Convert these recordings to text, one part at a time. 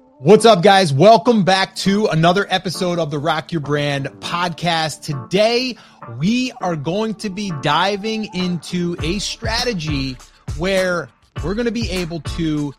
What's up, guys? Welcome back to another episode of the Rock Your Brand podcast. Today, we are going to be diving into a strategy where we're going to be able to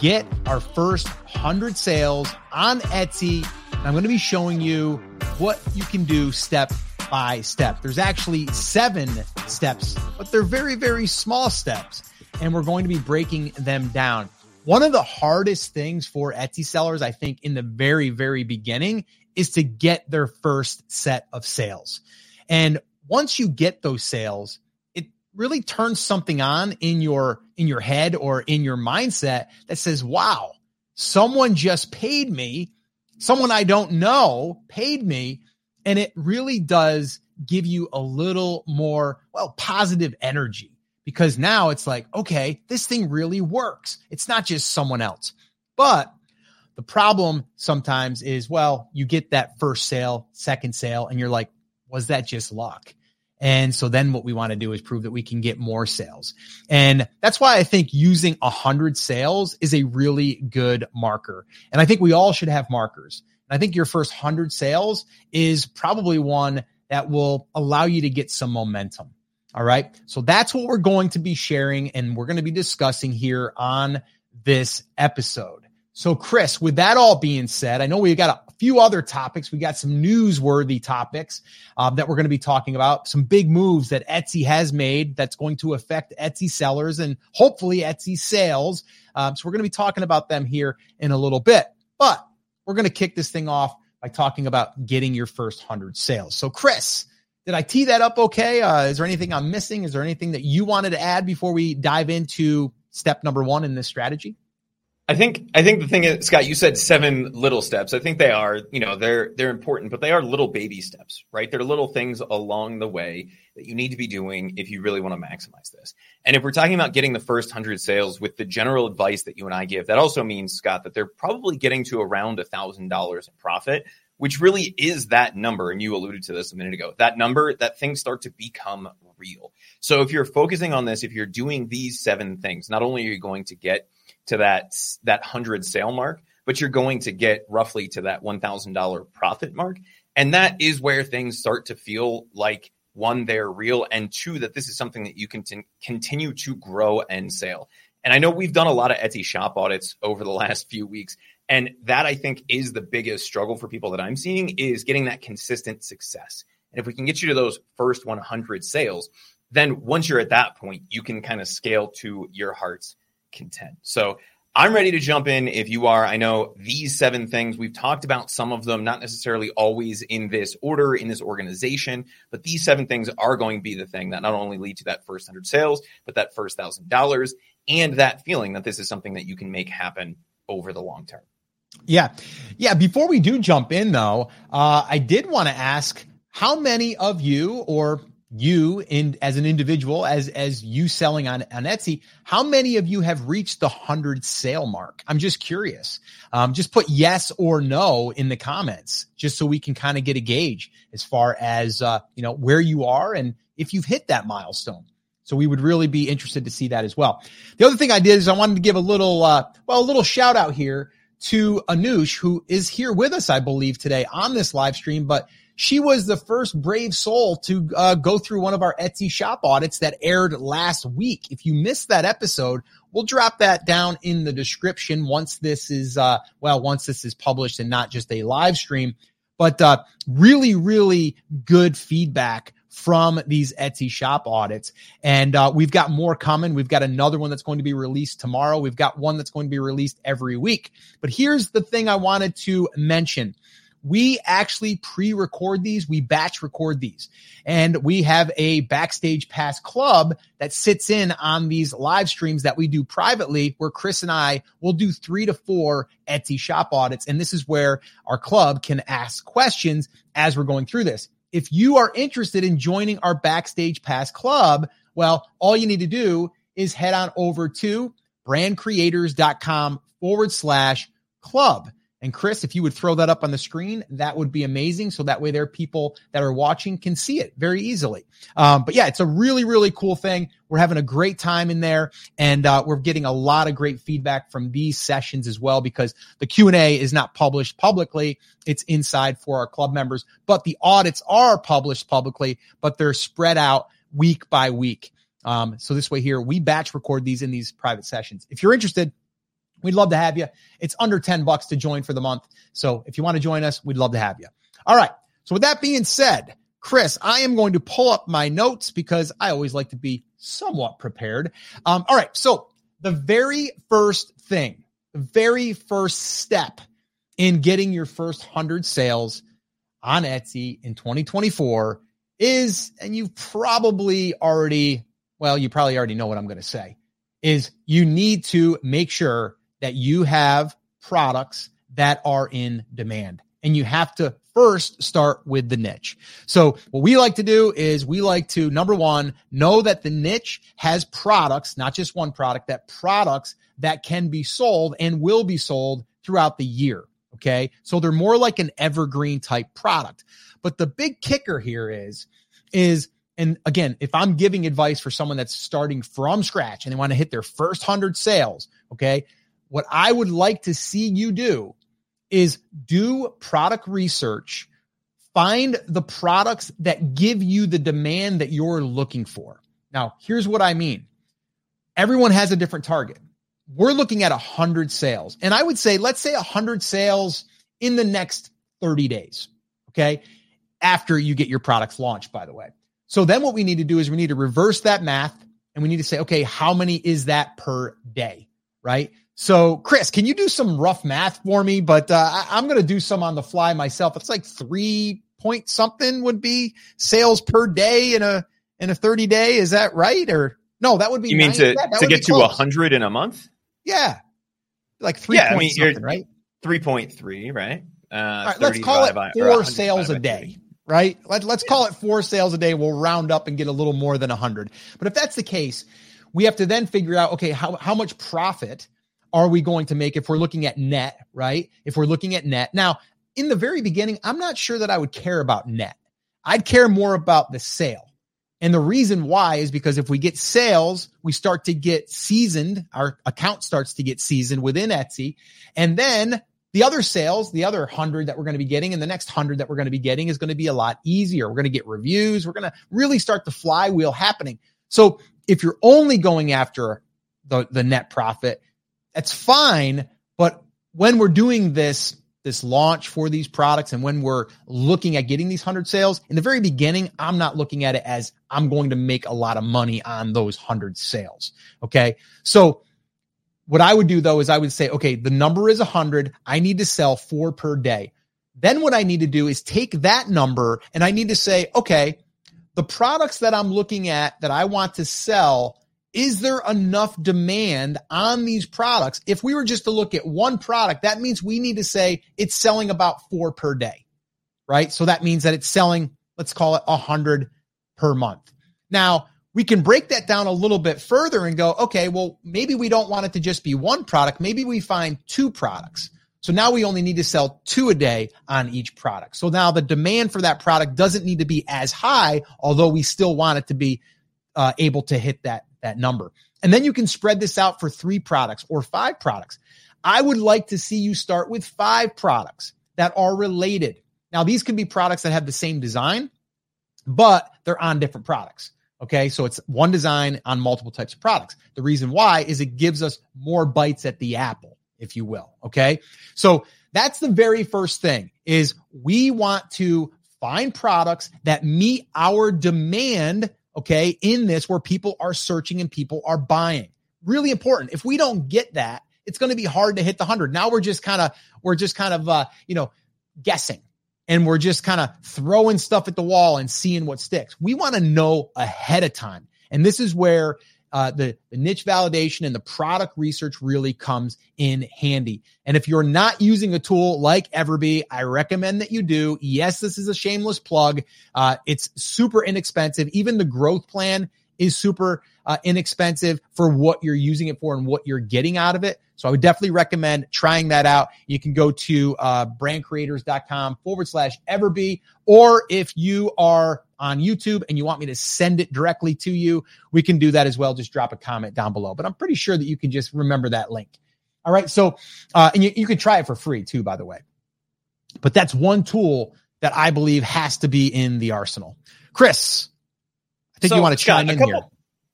get our first 100 sales on Etsy. I'm going to be showing you what you can do step by step. There's actually seven steps, but they're very, very small steps. And we're going to be breaking them down. One of the hardest things for Etsy sellers, I think, in the very, very beginning is to get their first set of sales. And once you get those sales, it really turns something on in your in your head or in your mindset that says, "Wow, someone just paid me, someone I don't know paid me." And it really does give you a little more, well, positive energy because now it's like, okay, this thing really works. It's not just someone else. But the problem sometimes is, well, you get that first sale, second sale, and you're like, was that just luck? And so then what we want to do is prove that we can get more sales. And that's why I think using a hundred sales is a really good marker. And I think we all should have markers. And I think your first hundred sales is probably one that will allow you to get some momentum. All right. So that's what we're going to be sharing and we're going to be discussing here on this episode. So, Chris, with that all being said, I know we got a few other topics. We got some newsworthy topics um, that we're going to be talking about. Some big moves that Etsy has made that's going to affect Etsy sellers and hopefully Etsy sales. Um, so, we're going to be talking about them here in a little bit. But we're going to kick this thing off by talking about getting your first 100 sales. So, Chris, did I tee that up okay? Uh, is there anything I'm missing? Is there anything that you wanted to add before we dive into step number one in this strategy? I think I think the thing is, Scott, you said seven little steps. I think they are, you know, they're they're important, but they are little baby steps, right? They're little things along the way that you need to be doing if you really want to maximize this. And if we're talking about getting the first hundred sales with the general advice that you and I give, that also means, Scott, that they're probably getting to around a thousand dollars in profit which really is that number. And you alluded to this a minute ago that number that things start to become real. So if you're focusing on this, if you're doing these seven things, not only are you going to get to that, that hundred sale mark, but you're going to get roughly to that $1,000 profit mark. And that is where things start to feel like one, they're real, and two, that this is something that you can t- continue to grow and sell. And I know we've done a lot of Etsy shop audits over the last few weeks, and that I think is the biggest struggle for people that I'm seeing is getting that consistent success. And if we can get you to those first 100 sales, then once you're at that point, you can kind of scale to your heart's content. So I'm ready to jump in if you are. I know these seven things, we've talked about some of them, not necessarily always in this order, in this organization, but these seven things are going to be the thing that not only lead to that first hundred sales, but that first thousand dollars and that feeling that this is something that you can make happen over the long term. Yeah. Yeah. Before we do jump in, though, uh, I did want to ask how many of you or you in as an individual as as you selling on on Etsy how many of you have reached the 100 sale mark I'm just curious um, just put yes or no in the comments just so we can kind of get a gauge as far as uh, you know where you are and if you've hit that milestone so we would really be interested to see that as well the other thing I did is I wanted to give a little uh, well a little shout out here to Anush, who is here with us, I believe, today on this live stream. But she was the first brave soul to uh, go through one of our Etsy shop audits that aired last week. If you missed that episode, we'll drop that down in the description once this is, uh, well, once this is published and not just a live stream. But uh, really, really good feedback from these Etsy shop audits. And uh, we've got more coming. We've got another one that's going to be released tomorrow. We've got one that's going to be released every week. But here's the thing I wanted to mention. We actually pre record these, we batch record these. And we have a backstage pass club that sits in on these live streams that we do privately, where Chris and I will do three to four Etsy shop audits. And this is where our club can ask questions as we're going through this. If you are interested in joining our Backstage Pass Club, well, all you need to do is head on over to brandcreators.com forward slash club. And Chris, if you would throw that up on the screen, that would be amazing. So that way there people that are watching can see it very easily. Um, but yeah, it's a really, really cool thing. We're having a great time in there and uh, we're getting a lot of great feedback from these sessions as well because the Q&A is not published publicly. It's inside for our club members, but the audits are published publicly, but they're spread out week by week. Um, so this way here, we batch record these in these private sessions. If you're interested, We'd love to have you. It's under 10 bucks to join for the month. So if you want to join us, we'd love to have you. All right. So with that being said, Chris, I am going to pull up my notes because I always like to be somewhat prepared. Um, all right. So the very first thing, the very first step in getting your first 100 sales on Etsy in 2024 is, and you've probably already, well, you probably already know what I'm going to say, is you need to make sure that you have products that are in demand. And you have to first start with the niche. So what we like to do is we like to, number one, know that the niche has products, not just one product, that products that can be sold and will be sold throughout the year. Okay. So they're more like an evergreen type product. But the big kicker here is, is and again, if I'm giving advice for someone that's starting from scratch and they want to hit their first hundred sales, okay, what I would like to see you do is do product research, find the products that give you the demand that you're looking for. Now, here's what I mean. Everyone has a different target. We're looking at 100 sales. And I would say, let's say 100 sales in the next 30 days. Okay. After you get your products launched, by the way. So then what we need to do is we need to reverse that math and we need to say, okay, how many is that per day? Right. So, Chris, can you do some rough math for me? But uh, I, am going to do some on the fly myself. It's like three point something would be sales per day in a in a 30 day. Is that right? Or no, that would be. You mean to to get to a hundred in a month? Yeah, like three. Yeah, I mean, something, right? Three point three, right? Uh, right, let's call it four sales a day. Right. Let, let's yeah. call it four sales a day. We'll round up and get a little more than a hundred. But if that's the case, we have to then figure out, okay, how, how much profit are we going to make if we're looking at net, right? If we're looking at net. Now, in the very beginning, I'm not sure that I would care about net. I'd care more about the sale. And the reason why is because if we get sales, we start to get seasoned. Our account starts to get seasoned within Etsy. And then the other sales, the other hundred that we're going to be getting and the next hundred that we're going to be getting is going to be a lot easier. We're going to get reviews. We're going to really start the flywheel happening. So if you're only going after the, the net profit, that's fine. But when we're doing this, this launch for these products and when we're looking at getting these 100 sales in the very beginning i'm not looking at it as i'm going to make a lot of money on those 100 sales okay so what i would do though is i would say okay the number is a 100 i need to sell four per day then what i need to do is take that number and i need to say okay the products that i'm looking at that i want to sell is there enough demand on these products? If we were just to look at one product, that means we need to say it's selling about four per day, right? So that means that it's selling, let's call it a hundred per month. Now we can break that down a little bit further and go, okay, well, maybe we don't want it to just be one product. Maybe we find two products. So now we only need to sell two a day on each product. So now the demand for that product doesn't need to be as high, although we still want it to be uh, able to hit that that number. And then you can spread this out for three products or five products. I would like to see you start with five products that are related. Now, these can be products that have the same design, but they're on different products. Okay. So it's one design on multiple types of products. The reason why is it gives us more bites at the apple, if you will. Okay. So that's the very first thing is we want to find products that meet our demand okay, in this where people are searching and people are buying. Really important. If we don't get that, it's going to be hard to hit the 100. Now we're just kind of we're just kind of uh, you know, guessing and we're just kind of throwing stuff at the wall and seeing what sticks. We want to know ahead of time. And this is where uh, the, the niche validation and the product research really comes in handy. And if you're not using a tool like Everbee, I recommend that you do. Yes, this is a shameless plug. Uh, it's super inexpensive. Even the growth plan is super uh, inexpensive for what you're using it for and what you're getting out of it. So I would definitely recommend trying that out. You can go to uh, brandcreators.com forward slash Everbee, or if you are on YouTube and you want me to send it directly to you, we can do that as well. Just drop a comment down below. But I'm pretty sure that you can just remember that link. All right. So, uh, and you, you can try it for free too, by the way. But that's one tool that I believe has to be in the arsenal. Chris, I think so, you want to chime in couple, here.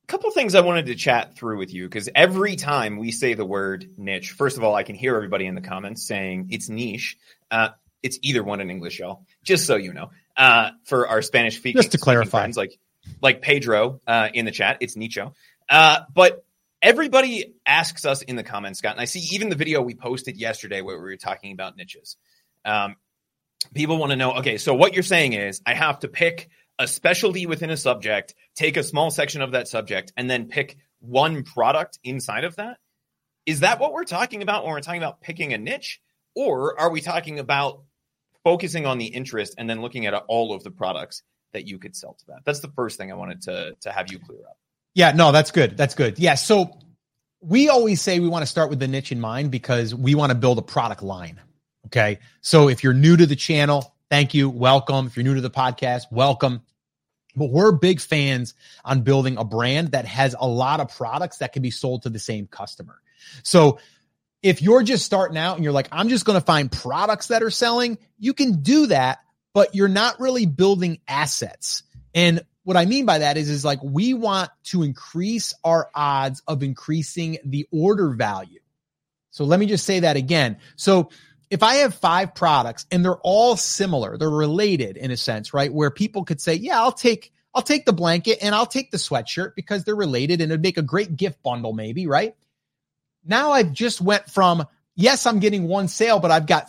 Couple things I wanted to chat through with you because every time we say the word niche, first of all, I can hear everybody in the comments saying it's niche. Uh, it's either one in English, y'all. Just so you know, uh, for our Spanish speaking, just to clarify, friends, like like Pedro uh, in the chat, it's nicho. Uh, but everybody asks us in the comments, Scott, and I see even the video we posted yesterday where we were talking about niches. Um, people want to know, okay, so what you're saying is I have to pick a specialty within a subject, take a small section of that subject, and then pick one product inside of that. Is that what we're talking about when we're talking about picking a niche? Or are we talking about focusing on the interest and then looking at all of the products that you could sell to that? That's the first thing I wanted to, to have you clear up. Yeah, no, that's good. That's good. Yeah. So we always say we want to start with the niche in mind because we want to build a product line. Okay. So if you're new to the channel, thank you. Welcome. If you're new to the podcast, welcome. But we're big fans on building a brand that has a lot of products that can be sold to the same customer. So if you're just starting out and you're like, I'm just going to find products that are selling, you can do that, but you're not really building assets. And what I mean by that is, is like we want to increase our odds of increasing the order value. So let me just say that again. So if I have five products and they're all similar, they're related in a sense, right? Where people could say, yeah, I'll take, I'll take the blanket and I'll take the sweatshirt because they're related and it'd make a great gift bundle, maybe, right? Now I've just went from, yes, I'm getting one sale, but I've got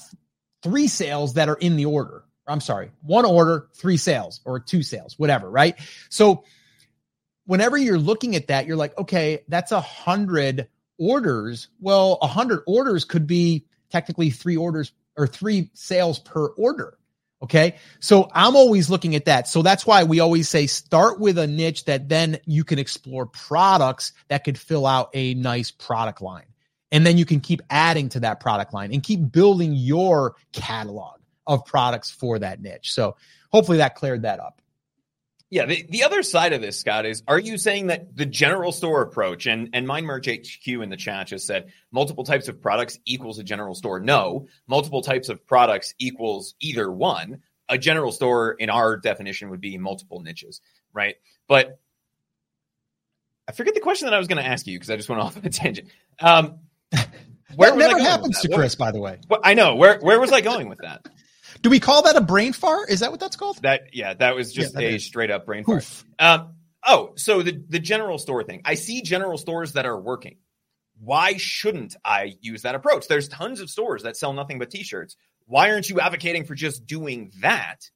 three sales that are in the order. I'm sorry, one order, three sales or two sales, whatever, right? So whenever you're looking at that, you're like, okay, that's a hundred orders. Well, a hundred orders could be technically three orders or three sales per order. Okay. So I'm always looking at that. So that's why we always say start with a niche that then you can explore products that could fill out a nice product line. And then you can keep adding to that product line and keep building your catalog of products for that niche. So hopefully that cleared that up. Yeah, the, the other side of this, Scott, is are you saying that the general store approach and and Mind Merch HQ in the chat just said multiple types of products equals a general store? No, multiple types of products equals either one. A general store, in our definition, would be multiple niches, right? But I forget the question that I was going to ask you because I just went off on a tangent. Um, where never happens to Chris, by the way. Well, I know. Where where was I going with that? Do we call that a brain fart? Is that what that's called? That yeah, that was just yeah, that a is. straight up brain fart. Um, oh, so the the general store thing. I see general stores that are working. Why shouldn't I use that approach? There's tons of stores that sell nothing but t-shirts. Why aren't you advocating for just doing that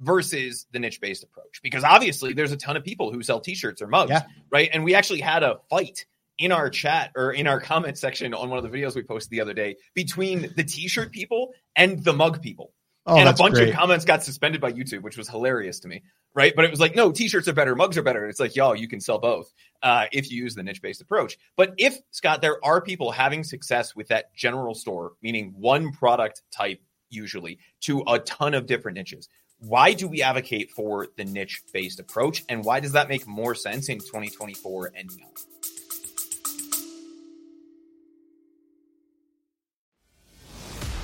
versus the niche based approach? Because obviously there's a ton of people who sell t-shirts or mugs, yeah. right? And we actually had a fight in our chat or in our comment section on one of the videos we posted the other day between the t-shirt people and the mug people. Oh, and a bunch great. of comments got suspended by YouTube, which was hilarious to me. Right. But it was like, no, t-shirts are better, mugs are better. it's like, y'all, you can sell both uh, if you use the niche-based approach. But if, Scott, there are people having success with that general store, meaning one product type usually to a ton of different niches. Why do we advocate for the niche based approach? And why does that make more sense in 2024 and beyond?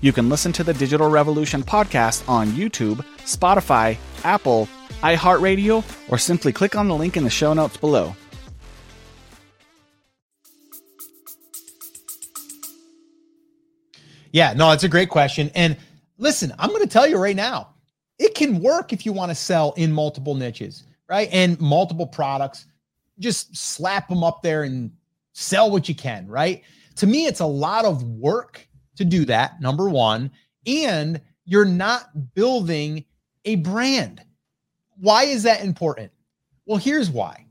You can listen to the Digital Revolution podcast on YouTube, Spotify, Apple, iHeartRadio, or simply click on the link in the show notes below. Yeah, no, it's a great question. And listen, I'm going to tell you right now, it can work if you want to sell in multiple niches, right? And multiple products. Just slap them up there and sell what you can, right? To me, it's a lot of work to do that, number one. And you're not building a brand why is that important? Well, here's why.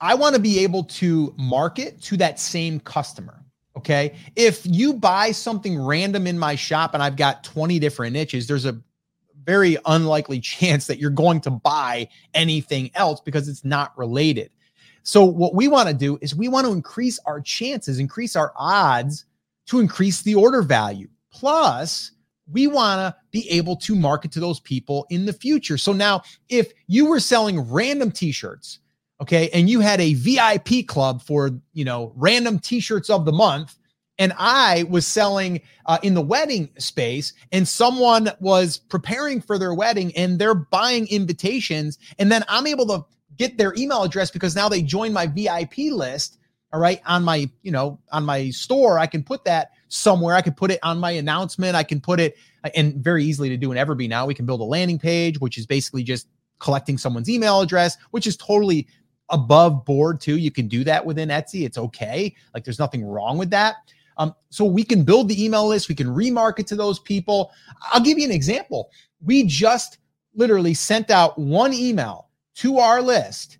I want to be able to market to that same customer. Okay. If you buy something random in my shop and I've got 20 different niches, there's a very unlikely chance that you're going to buy anything else because it's not related. So, what we want to do is we want to increase our chances, increase our odds to increase the order value. Plus, we want to be able to market to those people in the future. So now, if you were selling random t-shirts, okay, and you had a VIP club for, you know, random t-shirts of the month, and I was selling uh, in the wedding space, and someone was preparing for their wedding and they're buying invitations, and then I'm able to get their email address because now they join my VIP list. All right, on my, you know, on my store, I can put that somewhere. I could put it on my announcement. I can put it, and very easily to do in Everbee now. We can build a landing page, which is basically just collecting someone's email address, which is totally above board too. You can do that within Etsy. It's okay. Like there's nothing wrong with that. Um, so we can build the email list. We can remarket to those people. I'll give you an example. We just literally sent out one email to our list,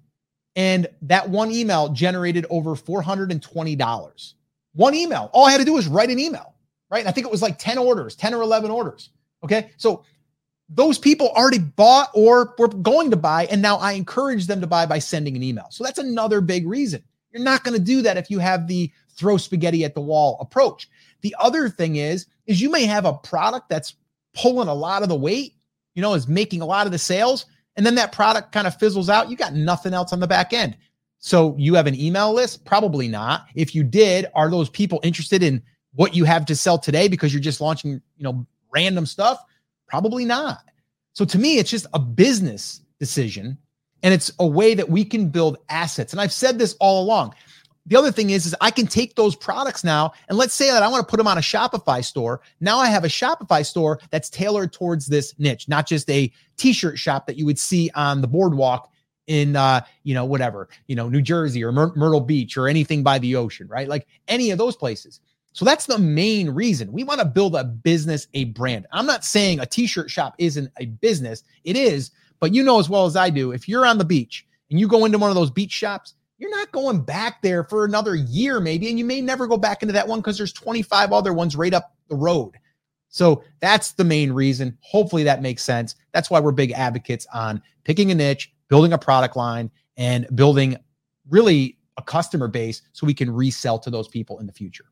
and that one email generated over $420. One email. All I had to do was write an email, right? And I think it was like 10 orders, 10 or 11 orders. Okay. So those people already bought or were going to buy. And now I encourage them to buy by sending an email. So that's another big reason. You're not going to do that if you have the throw spaghetti at the wall approach. The other thing is, is you may have a product that's pulling a lot of the weight, you know, is making a lot of the sales. And then that product kind of fizzles out. You got nothing else on the back end. So you have an email list? Probably not. If you did, are those people interested in what you have to sell today because you're just launching, you know, random stuff? Probably not. So to me, it's just a business decision and it's a way that we can build assets. And I've said this all along. The other thing is, is I can take those products now and let's say that I want to put them on a Shopify store. Now I have a Shopify store that's tailored towards this niche, not just a t-shirt shop that you would see on the boardwalk in uh you know whatever you know new jersey or Myr- myrtle beach or anything by the ocean right? Like any of those places. So that's the main reason. We want to build a business a brand. I'm not saying a t-shirt shop isn't a business. It is but you know as well as i do if you're on the beach and you go into one of those beach shops you're not going back there for another year maybe and you may never go back into that one because there's 25 other ones right up the road so that's the main reason hopefully that makes sense that's why we're big advocates on picking a niche building a product line and building really a customer base so we can resell to those people in the future.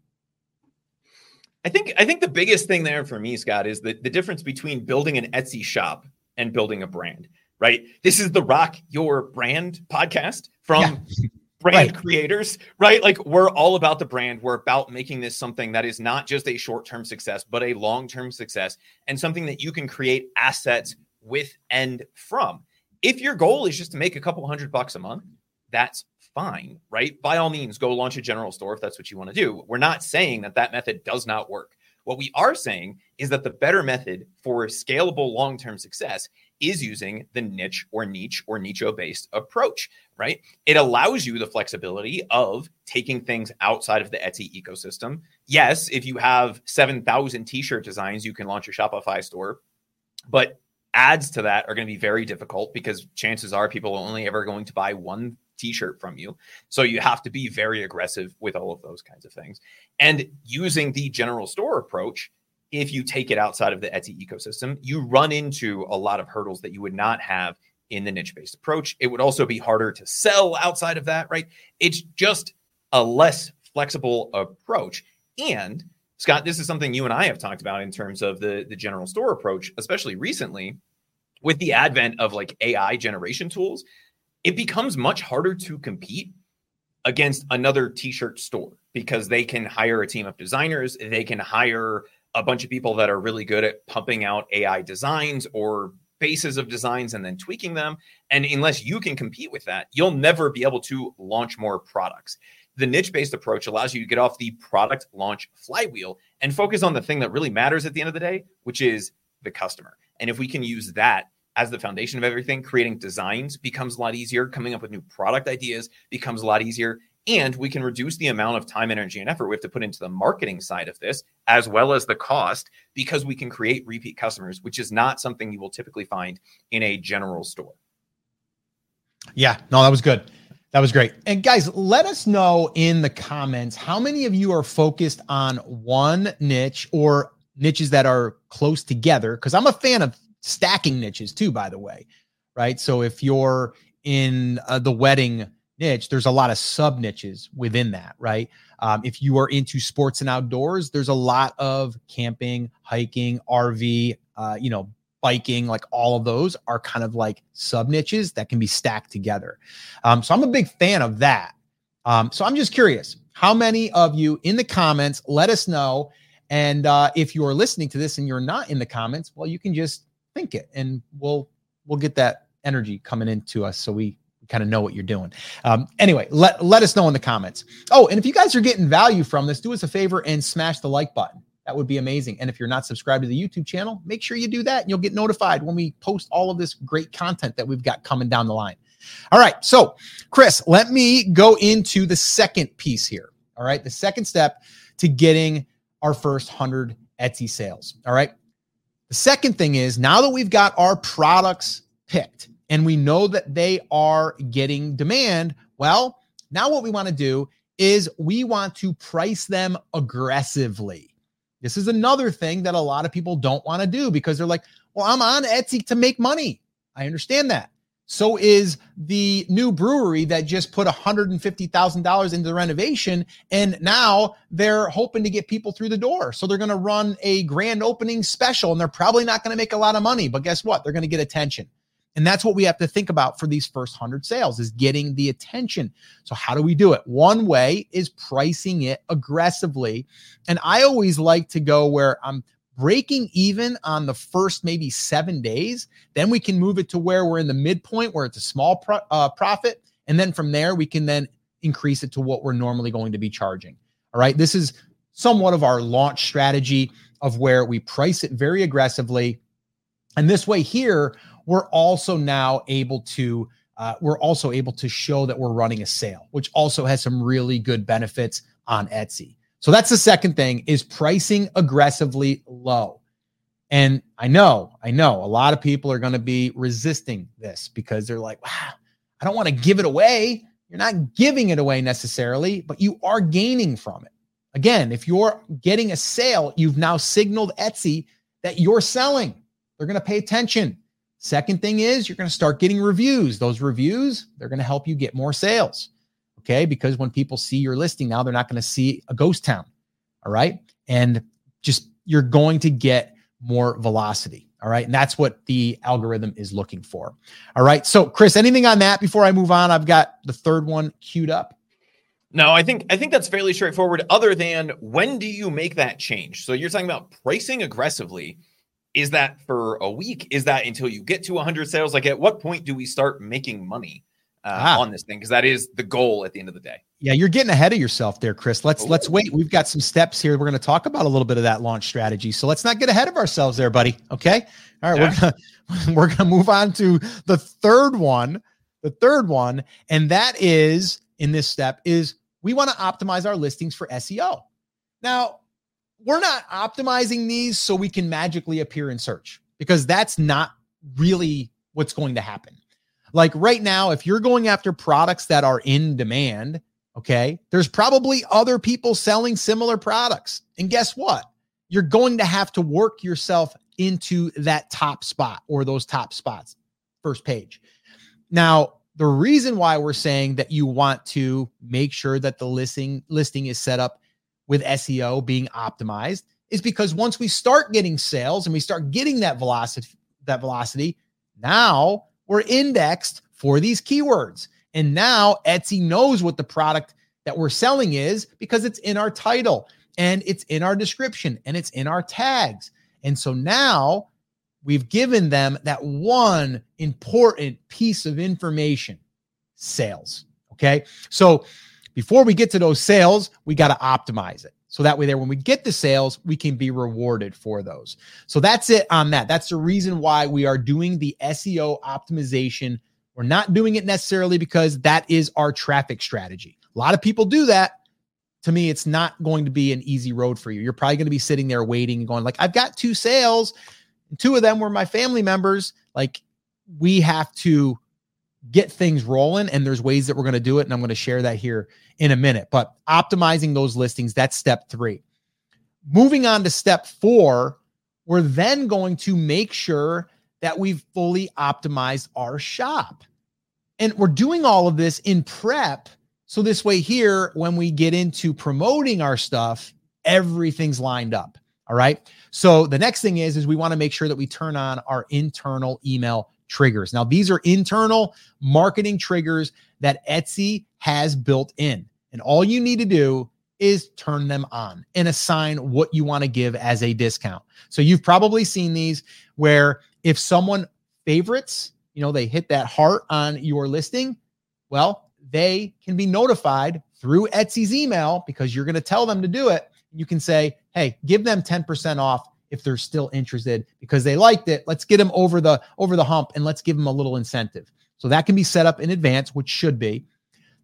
I think I think the biggest thing there for me, Scott, is the, the difference between building an Etsy shop and building a brand, right? This is the Rock Your Brand podcast from yeah. brand right. creators, right? Like we're all about the brand. We're about making this something that is not just a short-term success, but a long-term success and something that you can create assets with and from. If your goal is just to make a couple hundred bucks a month, that's fine, right? By all means, go launch a general store if that's what you want to do. We're not saying that that method does not work. What we are saying is that the better method for scalable long term success is using the niche or niche or nicho based approach, right? It allows you the flexibility of taking things outside of the Etsy ecosystem. Yes, if you have 7,000 t shirt designs, you can launch a Shopify store. But ads to that are going to be very difficult because chances are people are only ever going to buy one t-shirt from you. So you have to be very aggressive with all of those kinds of things. And using the general store approach, if you take it outside of the Etsy ecosystem, you run into a lot of hurdles that you would not have in the niche based approach. It would also be harder to sell outside of that, right? It's just a less flexible approach. And Scott, this is something you and I have talked about in terms of the the general store approach, especially recently with the advent of like AI generation tools. It becomes much harder to compete against another t-shirt store because they can hire a team of designers, they can hire a bunch of people that are really good at pumping out AI designs or bases of designs and then tweaking them. And unless you can compete with that, you'll never be able to launch more products. The niche based approach allows you to get off the product launch flywheel and focus on the thing that really matters at the end of the day, which is the customer. And if we can use that as the foundation of everything, creating designs becomes a lot easier, coming up with new product ideas becomes a lot easier. And we can reduce the amount of time, energy, and effort we have to put into the marketing side of this, as well as the cost, because we can create repeat customers, which is not something you will typically find in a general store. Yeah, no, that was good. That was great. And guys, let us know in the comments how many of you are focused on one niche or niches that are close together. Because I'm a fan of stacking niches too, by the way. Right. So if you're in uh, the wedding niche, there's a lot of sub niches within that. Right. Um, if you are into sports and outdoors, there's a lot of camping, hiking, RV, uh, you know, biking, like all of those are kind of like sub niches that can be stacked together. Um, so I'm a big fan of that. Um, so I'm just curious, how many of you in the comments let us know? And uh, if you're listening to this and you're not in the comments, well, you can just think it, and we'll we'll get that energy coming into us, so we kind of know what you're doing. Um, anyway, let let us know in the comments. Oh, and if you guys are getting value from this, do us a favor and smash the like button. That would be amazing. And if you're not subscribed to the YouTube channel, make sure you do that and you'll get notified when we post all of this great content that we've got coming down the line. All right. So, Chris, let me go into the second piece here. All right. The second step to getting our first 100 Etsy sales. All right. The second thing is now that we've got our products picked and we know that they are getting demand, well, now what we want to do is we want to price them aggressively. This is another thing that a lot of people don't want to do because they're like, well, I'm on Etsy to make money. I understand that. So is the new brewery that just put $150,000 into the renovation. And now they're hoping to get people through the door. So they're going to run a grand opening special and they're probably not going to make a lot of money. But guess what? They're going to get attention. And that's what we have to think about for these first 100 sales is getting the attention. So how do we do it? One way is pricing it aggressively. And I always like to go where I'm breaking even on the first maybe 7 days, then we can move it to where we're in the midpoint where it's a small pro- uh, profit and then from there we can then increase it to what we're normally going to be charging. All right? This is somewhat of our launch strategy of where we price it very aggressively. And this way here, we're also now able to uh, we're also able to show that we're running a sale, which also has some really good benefits on Etsy. So that's the second thing is pricing aggressively low. And I know, I know a lot of people are going to be resisting this because they're like, wow, I don't want to give it away. You're not giving it away necessarily, but you are gaining from it. Again, if you're getting a sale, you've now signaled Etsy that you're selling. They're going to pay attention. Second thing is you're going to start getting reviews. Those reviews, they're going to help you get more sales. Okay. Because when people see your listing now, they're not going to see a ghost town. All right. And just you're going to get more velocity. All right. And that's what the algorithm is looking for. All right. So, Chris, anything on that before I move on? I've got the third one queued up. No, I think I think that's fairly straightforward. Other than when do you make that change? So you're talking about pricing aggressively is that for a week? Is that until you get to 100 sales? Like, at what point do we start making money uh, ah. on this thing? Because that is the goal at the end of the day. Yeah, you're getting ahead of yourself there, Chris. Let's Ooh. let's wait. We've got some steps here. We're going to talk about a little bit of that launch strategy. So let's not get ahead of ourselves there, buddy. Okay. All right, yeah. we're gonna we're gonna move on to the third one. The third one, and that is in this step is we want to optimize our listings for SEO. Now, we're not optimizing these so we can magically appear in search because that's not really what's going to happen. Like right now, if you're going after products that are in demand, okay, there's probably other people selling similar products. And guess what? You're going to have to work yourself into that top spot or those top spots, first page. Now, the reason why we're saying that you want to make sure that the listing listing is set up with SEO being optimized is because once we start getting sales and we start getting that velocity, that velocity, now we're indexed for these keywords. And now Etsy knows what the product that we're selling is because it's in our title and it's in our description and it's in our tags. And so now we've given them that one important piece of information sales. Okay. So before we get to those sales, we got to optimize it. So that way, there, when we get the sales, we can be rewarded for those. So that's it on that. That's the reason why we are doing the SEO optimization. We're not doing it necessarily because that is our traffic strategy. A lot of people do that. To me, it's not going to be an easy road for you. You're probably going to be sitting there waiting and going, like, I've got two sales, two of them were my family members. Like, we have to get things rolling. And there's ways that we're going to do it. And I'm going to share that here in a minute. But optimizing those listings, that's step three. Moving on to step four, we're then going to make sure that we've fully optimized our shop. And we're doing all of this in prep. So this way, here, when we get into promoting our stuff, everything's lined up. All right. So the next thing is, is we want to make sure that we turn on our internal email triggers. Now, these are internal marketing triggers that Etsy has built in. And all you need to do is turn them on and assign what you want to give as a discount. So you've probably seen these where if someone favorites, you know, they hit that heart on your listing, well, they can be notified through Etsy's email because you're going to tell them to do it. You can say, "Hey, give them 10% off if they're still interested because they liked it. Let's get them over the over the hump and let's give them a little incentive." So that can be set up in advance, which should be.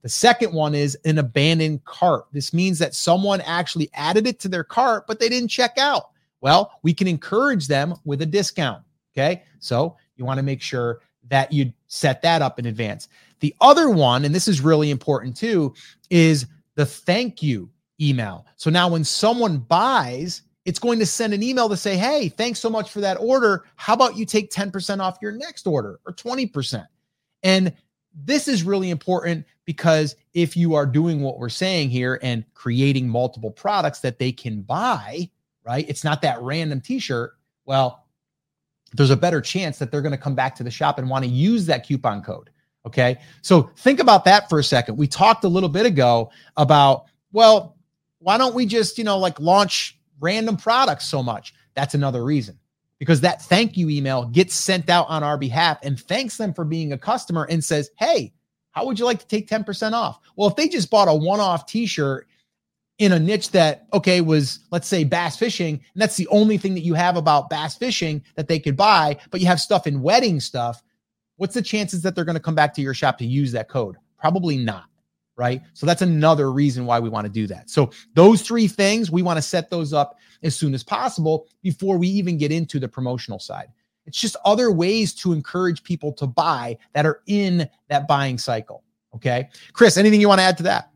The second one is an abandoned cart. This means that someone actually added it to their cart, but they didn't check out. Well, we can encourage them with a discount. Okay. So you want to make sure that you set that up in advance. The other one, and this is really important too, is the thank you email. So now when someone buys, it's going to send an email to say, Hey, thanks so much for that order. How about you take 10% off your next order or 20%? And this is really important because if you are doing what we're saying here and creating multiple products that they can buy, right? It's not that random t shirt. Well, there's a better chance that they're going to come back to the shop and want to use that coupon code. Okay. So think about that for a second. We talked a little bit ago about, well, why don't we just, you know, like launch random products so much? That's another reason because that thank you email gets sent out on our behalf and thanks them for being a customer and says, Hey, how would you like to take 10% off? Well, if they just bought a one off t shirt in a niche that okay was let's say bass fishing and that's the only thing that you have about bass fishing that they could buy but you have stuff in wedding stuff what's the chances that they're going to come back to your shop to use that code probably not right? So that's another reason why we want to do that. So those three things we want to set those up as soon as possible before we even get into the promotional side. It's just other ways to encourage people to buy that are in that buying cycle okay? Chris anything you want to add to that?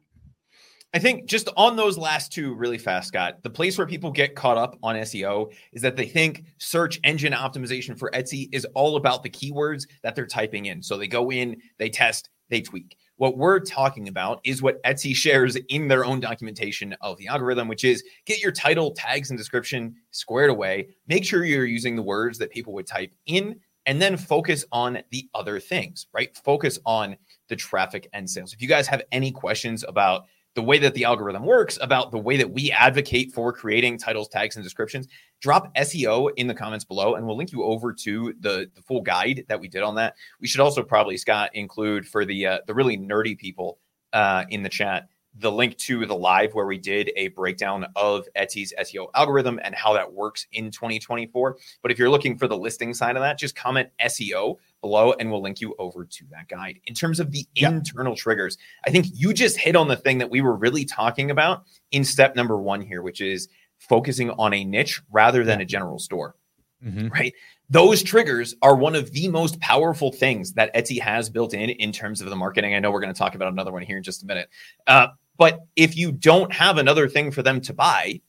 I think just on those last two really fast, Scott, the place where people get caught up on SEO is that they think search engine optimization for Etsy is all about the keywords that they're typing in. So they go in, they test, they tweak. What we're talking about is what Etsy shares in their own documentation of the algorithm, which is get your title, tags, and description squared away. Make sure you're using the words that people would type in, and then focus on the other things, right? Focus on the traffic and sales. If you guys have any questions about the way that the algorithm works, about the way that we advocate for creating titles, tags, and descriptions, drop SEO in the comments below, and we'll link you over to the, the full guide that we did on that. We should also probably, Scott, include for the uh, the really nerdy people uh, in the chat the link to the live where we did a breakdown of Etsy's SEO algorithm and how that works in 2024. But if you're looking for the listing side of that, just comment SEO below and we'll link you over to that guide. In terms of the yep. internal triggers, I think you just hit on the thing that we were really talking about in step number one here, which is focusing on a niche rather than a general store. Mm-hmm. Right. Those triggers are one of the most powerful things that Etsy has built in in terms of the marketing. I know we're going to talk about another one here in just a minute. Uh, but if you don't have another thing for them to buy,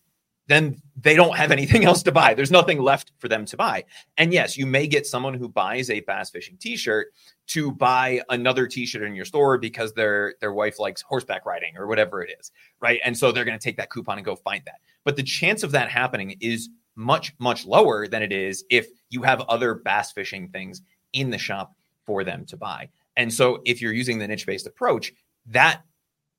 then they don't have anything else to buy. There's nothing left for them to buy. And yes, you may get someone who buys a bass fishing t-shirt to buy another t-shirt in your store because their their wife likes horseback riding or whatever it is, right? And so they're going to take that coupon and go find that. But the chance of that happening is much much lower than it is if you have other bass fishing things in the shop for them to buy. And so if you're using the niche based approach, that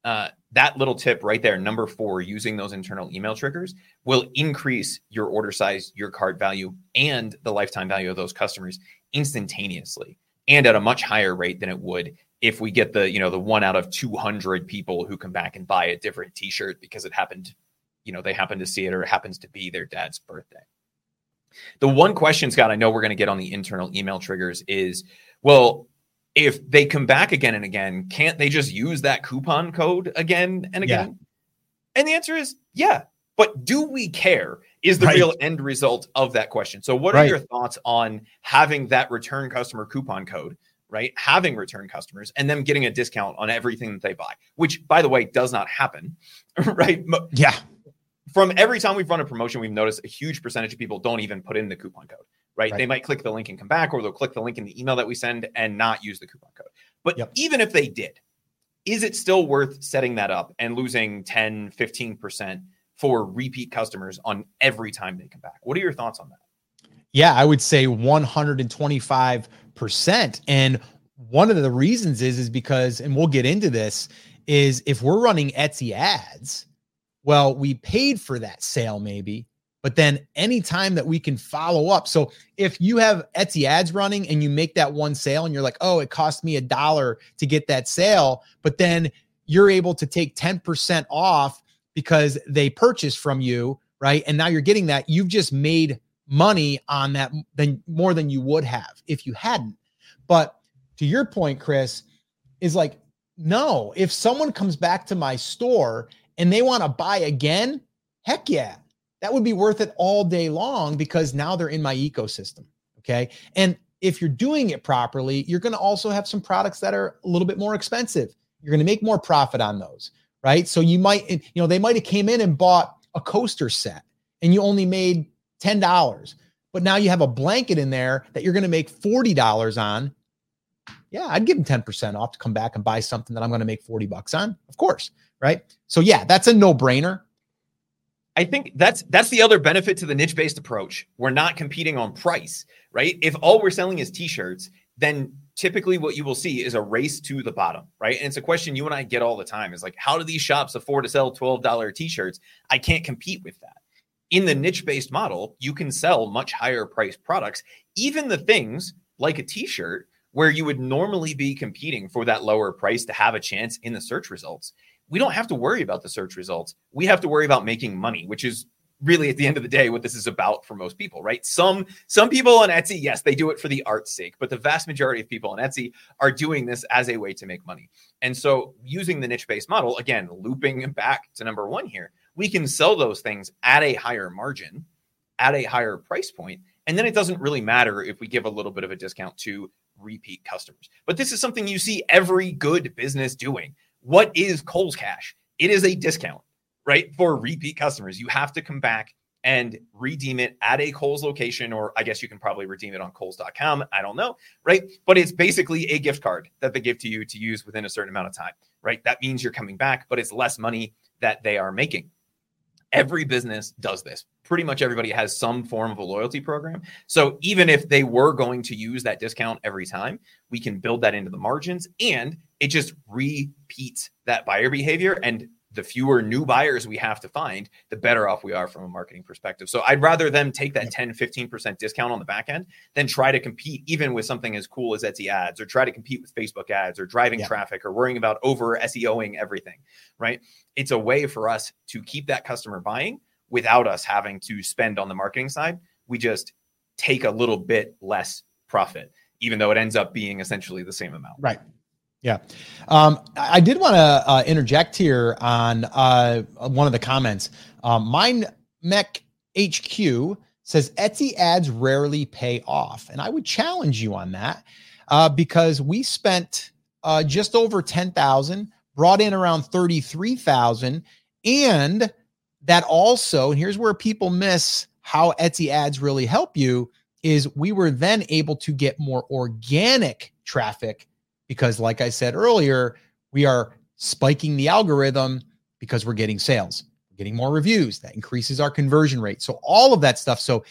uh, that little tip right there, number four, using those internal email triggers will increase your order size, your cart value, and the lifetime value of those customers instantaneously and at a much higher rate than it would if we get the you know the one out of 200 people who come back and buy a different t-shirt because it happened you know they happen to see it or it happens to be their dad's birthday the one question scott i know we're going to get on the internal email triggers is well if they come back again and again, can't they just use that coupon code again and again? Yeah. And the answer is yeah. But do we care? Is the right. real end result of that question. So, what right. are your thoughts on having that return customer coupon code, right? Having return customers and them getting a discount on everything that they buy, which by the way does not happen, right? Yeah. From every time we've run a promotion, we've noticed a huge percentage of people don't even put in the coupon code, right? Right. They might click the link and come back, or they'll click the link in the email that we send and not use the coupon code. But Yep. even if they did, is it still worth setting that up and losing 10, 15% for repeat customers on every time they come back? What are your thoughts on that? Yeah, I would say 125%. And one of the reasons is is because and we'll get into this is if we're running Etsy ads, well, we paid for that sale maybe, but then anytime that we can follow up. So if you have Etsy ads running and you make that one sale and you're like, "Oh, it cost me a dollar to get that sale," but then you're able to take 10% off because they purchased from you, right? And now you're getting that, you've just made money on that than more than you would have if you hadn't. But to your point, Chris, is like, no, if someone comes back to my store and they want to buy again, heck yeah, that would be worth it all day long because now they're in my ecosystem. Okay. And if you're doing it properly, you're going to also have some products that are a little bit more expensive. You're going to make more profit on those, right? So you might, you know, they might have came in and bought a coaster set and you only made $10, but now you have a blanket in there that you're going to make $40 on. Yeah, I'd give them 10% off to come back and buy something that I'm going to make 40 bucks on. Of course, right? So yeah, that's a no-brainer. I think that's that's the other benefit to the niche based approach. We're not competing on price, right? If all we're selling is t-shirts, then typically what you will see is a race to the bottom, right? And it's a question you and I get all the time is like how do these shops afford to sell $12 t-shirts? I can't compete with that. In the niche based model, you can sell much higher priced products, even the things like a t-shirt where you would normally be competing for that lower price to have a chance in the search results we don't have to worry about the search results. We have to worry about making money, which is really at the end of the day what this is about for most people, right? Some some people on Etsy, yes, they do it for the art's sake, but the vast majority of people on Etsy are doing this as a way to make money. And so using the niche-based model, again, looping back to number 1 here, we can sell those things at a higher margin, at a higher price point, and then it doesn't really matter if we give a little bit of a discount to repeat customers. But this is something you see every good business doing what is Kohl's Cash? It is a discount, right? For repeat customers. You have to come back and redeem it at a Kohl's location, or I guess you can probably redeem it on Kohl's.com. I don't know, right? But it's basically a gift card that they give to you to use within a certain amount of time, right? That means you're coming back, but it's less money that they are making. Every business does this. Pretty much everybody has some form of a loyalty program. So even if they were going to use that discount every time, we can build that into the margins and it just repeats that buyer behavior. And the fewer new buyers we have to find, the better off we are from a marketing perspective. So I'd rather them take that 10, 15% discount on the back end than try to compete even with something as cool as Etsy ads or try to compete with Facebook ads or driving Yeah. traffic or worrying about over SEOing everything, right? It's a way for us to keep that customer buying without us having to spend on the marketing side. We just take a little bit less profit, even though it ends up being essentially the same amount. Right. Yeah. Um, I did want to uh, interject here on uh, one of the comments. Um, Mine Mech HQ says Etsy ads rarely pay off. And I would challenge you on that uh, because we spent uh, just over 10,000, brought in around 33,000. And that also, and here's where people miss how Etsy ads really help you is we were then able to get more organic traffic because like I said earlier, we are spiking the algorithm because we're getting sales, we're getting more reviews that increases our conversion rate. So all of that stuff. So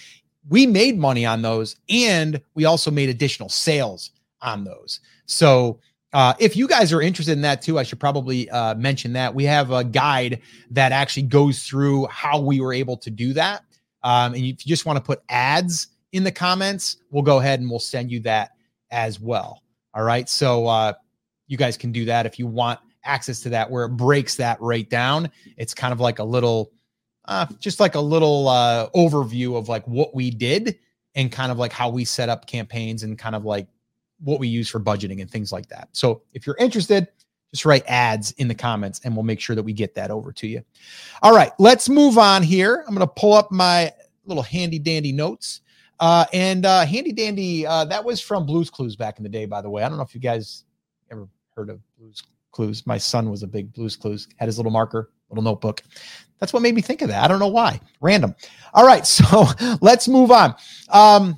we made money on those and we also made additional sales on those. So uh, if you guys are interested in that too, I should probably uh, mention that we have a guide that actually goes through how we were able to do that. Um, and if you just want to put ads in the comments, we'll go ahead and we'll send you that as well. All right. So uh, you guys can do that if you want access to that, where it breaks that right down. It's kind of like a little, uh, just like a little uh, overview of like what we did and kind of like how we set up campaigns and kind of like what we use for budgeting and things like that. So if you're interested, just write ads in the comments and we'll make sure that we get that over to you. All right, let's move on here. I'm going to pull up my little handy dandy notes. Uh, and uh, Handy Dandy, uh, that was from Blues Clues back in the day, by the way. I don't know if you guys ever heard of Blues Clues. My son was a big Blues Clues, had his little marker, little notebook. That's what made me think of that. I don't know why. Random. All right, so let's move on. Um,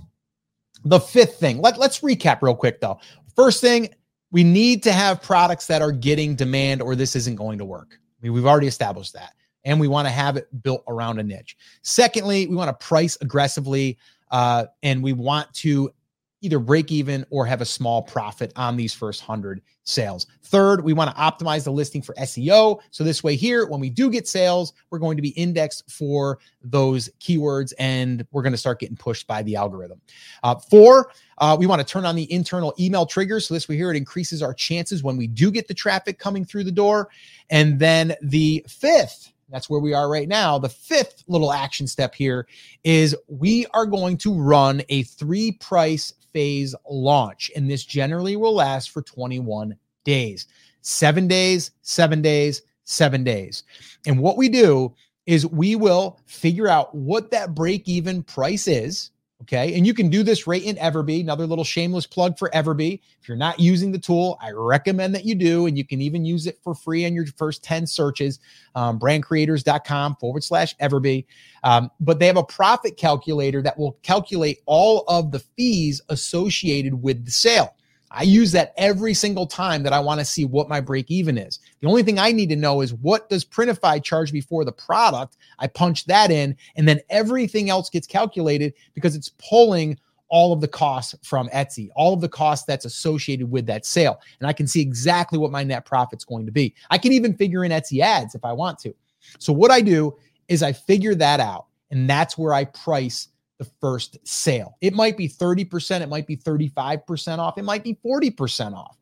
the fifth thing. Let, let's recap real quick though. First thing, we need to have products that are getting demand or this isn't going to work. I mean, we've already established that. And we want to have it built around a niche. Secondly, we want to price aggressively uh, and we want to either break even or have a small profit on these first 100 sales. Third, we want to optimize the listing for SEO. So this way here, when we do get sales, we're going to be indexed for those keywords and we're going to start getting pushed by the algorithm. Uh, four, uh, we want to turn on the internal email triggers. So this way here, it increases our chances when we do get the traffic coming through the door. And then the fifth, that's where we are right now. The fifth little action step here is we are going to run a three price phase launch, and this generally will last for 21 days seven days, seven days, seven days. And what we do is we will figure out what that break even price is Okay. And you can do this right in Everbee. Another little shameless plug for Everbee. If you're not using the tool, I recommend that you do. And you can even use it for free on your first 10 searches, um, brandcreators.com forward slash Everbee. Um, but they have a profit calculator that will calculate all of the fees associated with the sale. I use that every single time that I want to see what my break even is. The only thing I need to know is what does Printify charge me for the product? I punch that in, and then everything else gets calculated because it's pulling all of the costs from Etsy, all of the costs that's associated with that sale. And I can see exactly what my net profit's going to be. I can even figure in Etsy ads if I want to. So what I do is I figure that out, and that's where I price the first sale. It might be 30%, it might be 35% off, it might be 40% off.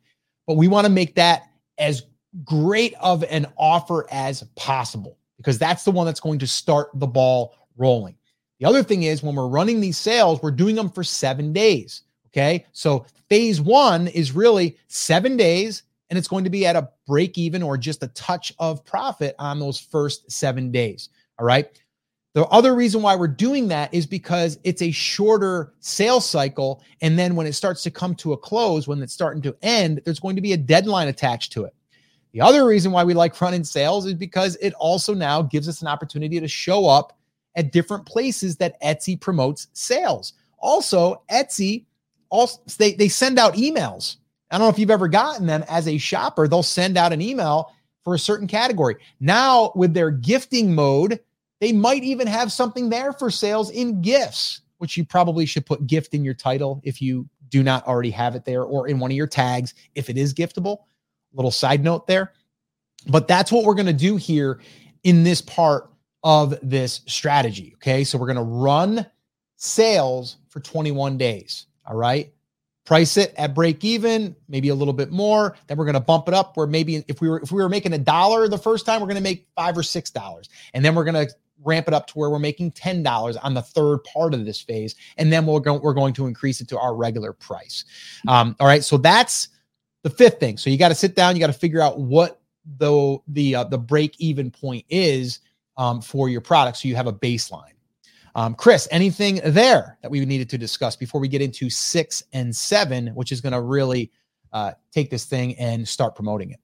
But we want to make that as great of an offer as possible because that's the one that's going to start the ball rolling. The other thing is when we're running these sales, we're doing them for 7 days, okay? So phase 1 is really 7 days and it's going to be at a break even or just a touch of profit on those first 7 days, all right? The other reason why we're doing that is because it's a shorter sales cycle. And then when it starts to come to a close, when it's starting to end, there's going to be a deadline attached to it. The other reason why we like running sales is because it also now gives us an opportunity to show up at different places that Etsy promotes sales. Also, Etsy also they, they send out emails. I don't know if you've ever gotten them as a shopper, they'll send out an email for a certain category. Now, with their gifting mode, they might even have something there for sales in gifts, which you probably should put gift in your title if you do not already have it there or in one of your tags if it is giftable. Little side note there. But that's what we're going to do here in this part of this strategy. Okay. So we're going to run sales for 21 days. All right. Price it at break even, maybe a little bit more. Then we're going to bump it up where maybe if we were if we were making a dollar the first time, we're going to make five or six dollars. And then we're going to ramp it up to where we're making $10 on the third part of this phase. And then we'll go, we're going to increase it to our regular price. Um, all right. So that's the fifth thing. So you got to sit down, you got to figure out what the, the, uh, the break even point is um, for your product. So you have a baseline. Um, Chris, anything there that we needed to discuss before we get into six and seven, which is going to really uh, take this thing and start promoting it?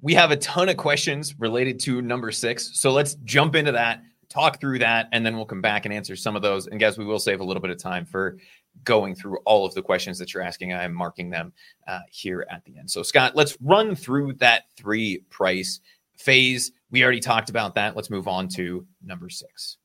We have a ton of questions related to number six. So let's jump into that talk through that, and then we'll come back and answer some of those. And guys, we will save a little bit of time for going through all of the questions that you're asking. I'm marking them uh, here at the end. So, Scott, let's run through that three price phase. We already talked about that. Let's move on to number six.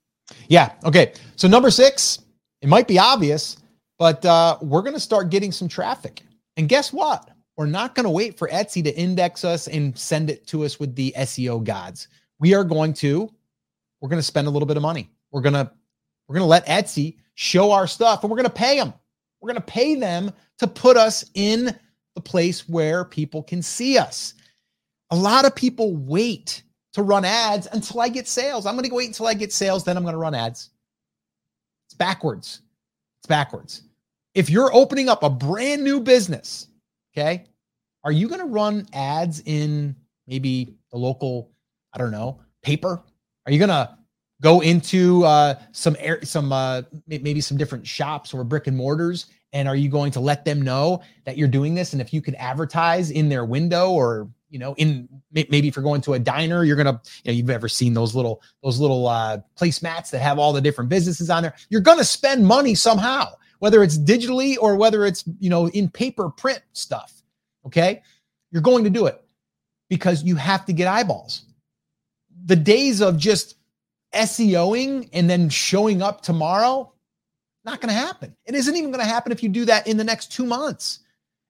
Yeah. Okay. So, number six, it might be obvious, but uh, we're going to start getting some traffic. And guess what? We're not going to wait for Etsy to index us and send it to us with the SEO gods. We are going to we're going to spend a little bit of money. We're going to we're going to let Etsy show our stuff and we're going to pay them. We're going to pay them to put us in the place where people can see us. A lot of people wait to run ads until I get sales. I'm going to wait until I get sales, then I'm going to run ads. It's backwards. It's backwards. If you're opening up a brand new business, okay, are you going to run ads in maybe the local, I don't know, paper? Are you going to go into uh, some air, some uh, maybe some different shops or brick and mortars and are you going to let them know that you're doing this? And if you could advertise in their window or you know in maybe if you're going to a diner you're gonna you know you've ever seen those little those little uh placemats that have all the different businesses on there. You're gonna spend money somehow whether it's digitally or whether it's you know in paper print stuff okay? You're going to do it because you have to get eyeballs. The days of just SEOing and then showing up tomorrow, not going to happen. It isn't even going to happen if you do that in the next two months.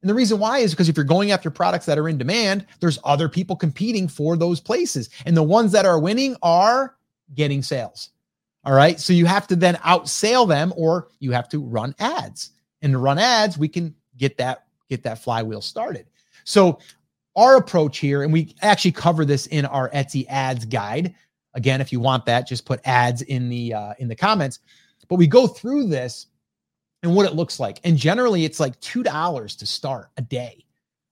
And the reason why is because if you're going after products that are in demand, there's other people competing for those places. And the ones that are winning are getting sales. All right. So you have to then outsell them or you have to run ads. And to run ads, we can get that get that flywheel started. So our approach here, and we actually cover this in our Etsy ads guide. Again, if you want that, just put ads in the uh, in the comments. But we go through this and what it looks like. And generally, it's like two dollars to start a day.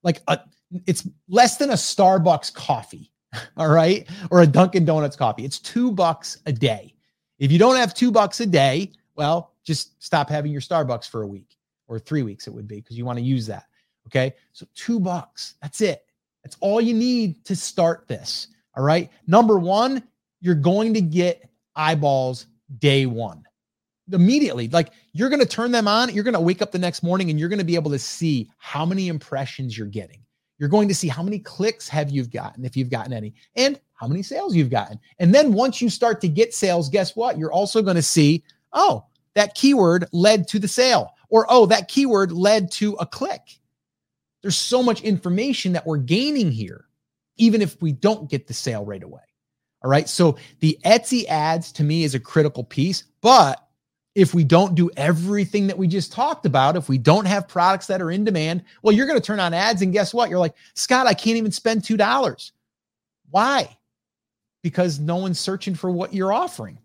Like a, it's less than a Starbucks coffee, all right, or a Dunkin' Donuts coffee. It's two bucks a day. If you don't have two bucks a day, well, just stop having your Starbucks for a week or three weeks. It would be because you want to use that. Okay, so two bucks. That's it. That's all you need to start this. All right. Number one, you're going to get eyeballs day one immediately. Like you're going to turn them on. You're going to wake up the next morning and you're going to be able to see how many impressions you're getting. You're going to see how many clicks have you've gotten, if you've gotten any, and how many sales you've gotten. And then once you start to get sales, guess what? You're also going to see, oh, that keyword led to the sale, or oh, that keyword led to a click. There's so much information that we're gaining here, even if we don't get the sale right away. All right. So the Etsy ads to me is a critical piece. But if we don't do everything that we just talked about, if we don't have products that are in demand, well, you're going to turn on ads and guess what? You're like, Scott, I can't even spend $2. Why? Because no one's searching for what you're offering.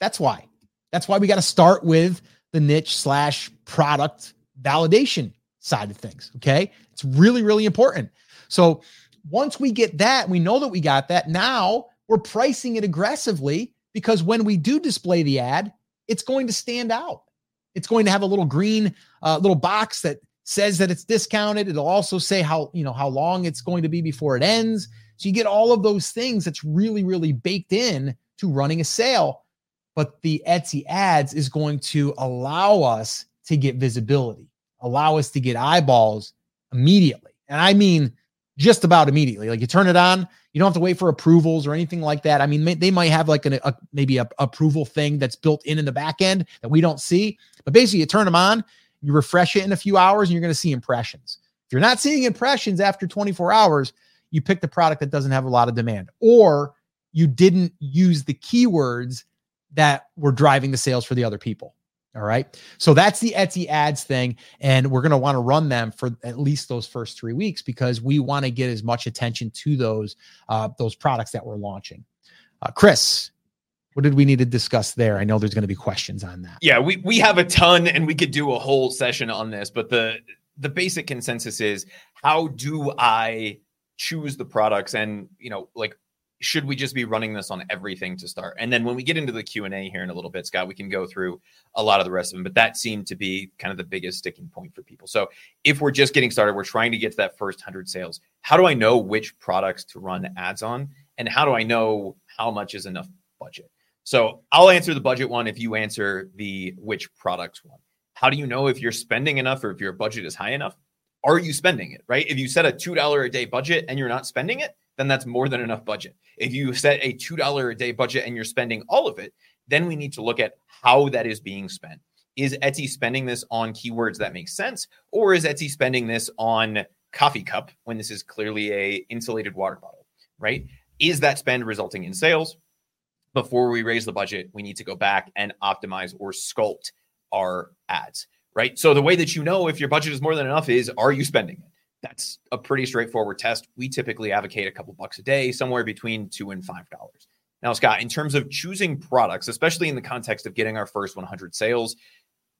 That's why. That's why we got to start with the niche slash product validation side of things. Okay. It's really, really important. So once we get that, we know that we got that. Now we're pricing it aggressively because when we do display the ad, it's going to stand out. It's going to have a little green uh, little box that says that it's discounted. It'll also say how, you know, how long it's going to be before it ends. So you get all of those things that's really, really baked in to running a sale. But the Etsy ads is going to allow us to get visibility allow us to get eyeballs immediately. And I mean just about immediately. Like you turn it on, you don't have to wait for approvals or anything like that. I mean, they might have like an, a maybe a approval thing that's built in in the back end that we don't see. But basically, you turn them on, you refresh it in a few hours, and you're going to see impressions. If you're not seeing impressions after 24 hours, you picked a product that doesn't have a lot of demand, or you didn't use the keywords that were driving the sales for the other people. All right. So that's the Etsy ads thing. And we're going to want to run them for at least those first three weeks because we want to get as much attention to those, uh, those products that we're launching. Uh, Chris, what did we need to discuss there? I know there's going to be questions on that. Yeah, we, we have a ton and we could do a whole session on this, but the, the basic consensus is how do I choose the products and, you know, like should we just be running this on everything to start? And then when we get into the q&a here in a little bit scott we can go through a lot of the rest of them but that seemed to be kind of the biggest sticking point for people. So if we're just getting started we're trying to get to that first 100 sales how do i know which products to run ads on? And how do i know how much is enough budget? So i'll answer the budget one if you answer the which products one. How do you know if you're spending enough or if your budget is high enough? Are you spending it right? If you set a $2 a day budget and you're not spending it then that's more than enough budget. If you set a $2 a day budget and you're spending all of it, then we need to look at how that is being spent. Is Etsy spending this on keywords that make sense or is Etsy spending this on coffee cup when this is clearly a insulated water bottle, right? Is that spend resulting in sales? Before we raise the budget, we need to go back and optimize or sculpt our ads, right? So the way that you know if your budget is more than enough is are you spending it? That's a pretty straightforward test. We typically advocate a couple bucks a day, somewhere between two and five dollars. Now, Scott, in terms of choosing products, especially in the context of getting our first 100 sales,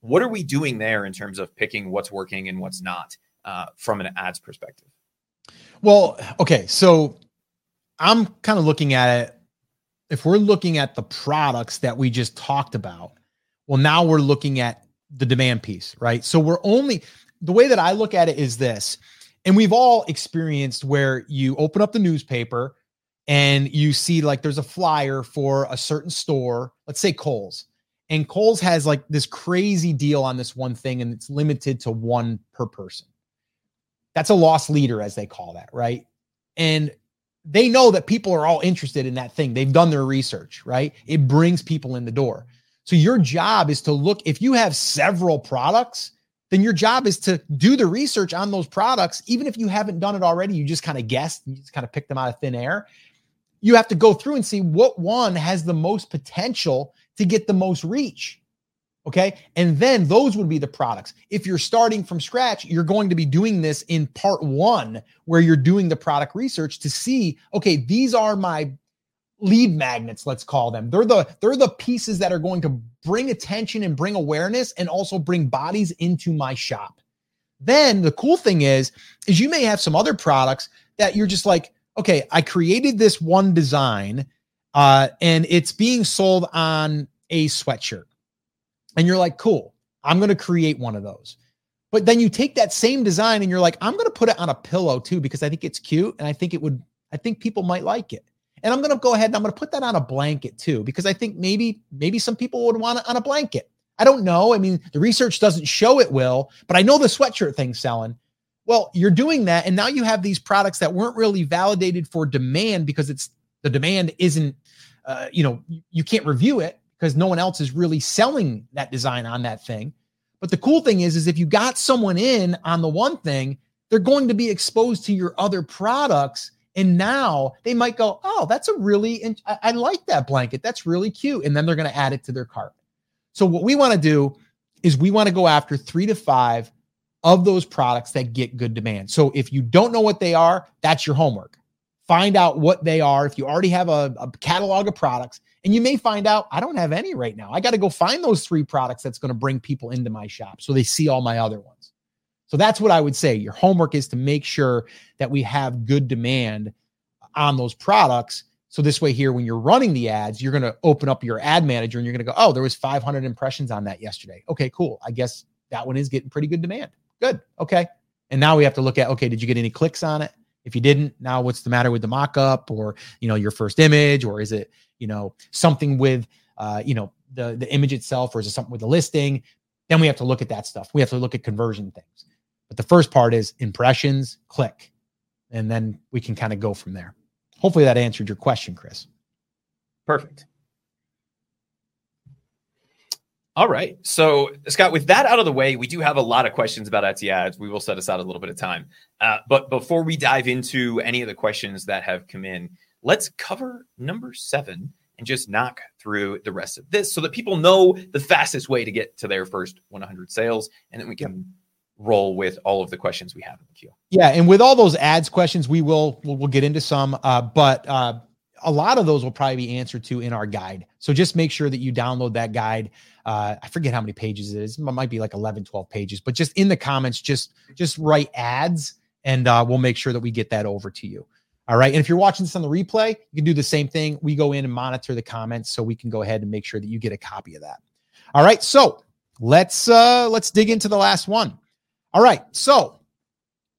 what are we doing there in terms of picking what's working and what's not uh, from an ads perspective? Well, okay, so I'm kind of looking at it if we're looking at the products that we just talked about, well, now we're looking at the demand piece, right? So we're only the way that I look at it is this, and we've all experienced where you open up the newspaper and you see like there's a flyer for a certain store, let's say Kohl's, and Kohl's has like this crazy deal on this one thing and it's limited to one per person. That's a loss leader, as they call that, right? And they know that people are all interested in that thing. They've done their research, right? It brings people in the door. So your job is to look, if you have several products, then your job is to do the research on those products. Even if you haven't done it already, you just kind of guessed, you just kind of picked them out of thin air. You have to go through and see what one has the most potential to get the most reach. Okay. And then those would be the products. If you're starting from scratch, you're going to be doing this in part one, where you're doing the product research to see, okay, these are my lead magnets, let's call them. They're the they're the pieces that are going to bring attention and bring awareness and also bring bodies into my shop. Then the cool thing is, is you may have some other products that you're just like, okay, I created this one design uh, and it's being sold on a sweatshirt and you're like, cool, I'm going to create one of those. But then you take that same design and you're like, I'm going to put it on a pillow too because I think it's cute and I think it would, I think people might like it. And I'm going to go ahead and I'm going to put that on a blanket too because I think maybe maybe some people would want it on a blanket. I don't know. I mean, the research doesn't show it will, but I know the sweatshirt thing's selling. Well, you're doing that and now you have these products that weren't really validated for demand because it's the demand isn't uh, you know, you can't review it because no one else is really selling that design on that thing. But the cool thing is, is if you got someone in on the one thing, they're going to be exposed to your other products. And now they might go, oh, that's a really, I, I like that blanket. That's really cute. And then they're going to add it to their cart. So what we want to do is we want to go after three to five of those products that get good demand. So if you don't know what they are, that's your homework. Find out what they are. If you already have a, a catalog of products, and you may find out I don't have any right now. I got to go find those three products that's going to bring people into my shop so they see all my other ones. So that's what I would say. Your homework is to make sure that we have good demand on those products. So this way here, when you're running the ads, you're going to open up your ad manager and you're going to go, oh, there was 500 impressions on that yesterday. Okay, cool. I guess that one is getting pretty good demand. Good. Okay. And now we have to look at, okay, did you get any clicks on it? If you didn't, now what's the matter with the mock-up or, you know, your first image, or is it, you know, something with, uh, you know, the, the image itself, or is it something with the listing? Then we have to look at that stuff. We have to look at conversion things. But the first part is impressions, click, and then we can kind of go from there. Hopefully that answered your question, Chris. Perfect. All right. So, Scott, with that out of the way, we do have a lot of questions about Etsy ads. We will set aside a little bit of time. Uh, but before we dive into any of the questions that have come in, let's cover number seven and just knock through the rest of this so that people know the fastest way to get to their first 100 sales. And then we can. Roll with all of the questions we have in the queue. Yeah. And with all those ads questions, we will, we'll, we'll get into some. Uh, but, uh, a lot of those will probably be answered to in our guide. So just make sure that you download that guide. Uh, I forget how many pages it is. It might be like 11, 12 pages, but just in the comments, just, just write ads and uh, we'll make sure that we get that over to you. All right. And if you're watching this on the replay, you can do the same thing. We go in and monitor the comments so we can go ahead and make sure that you get a copy of that. All right. So let's, uh, let's dig into the last one. All right. So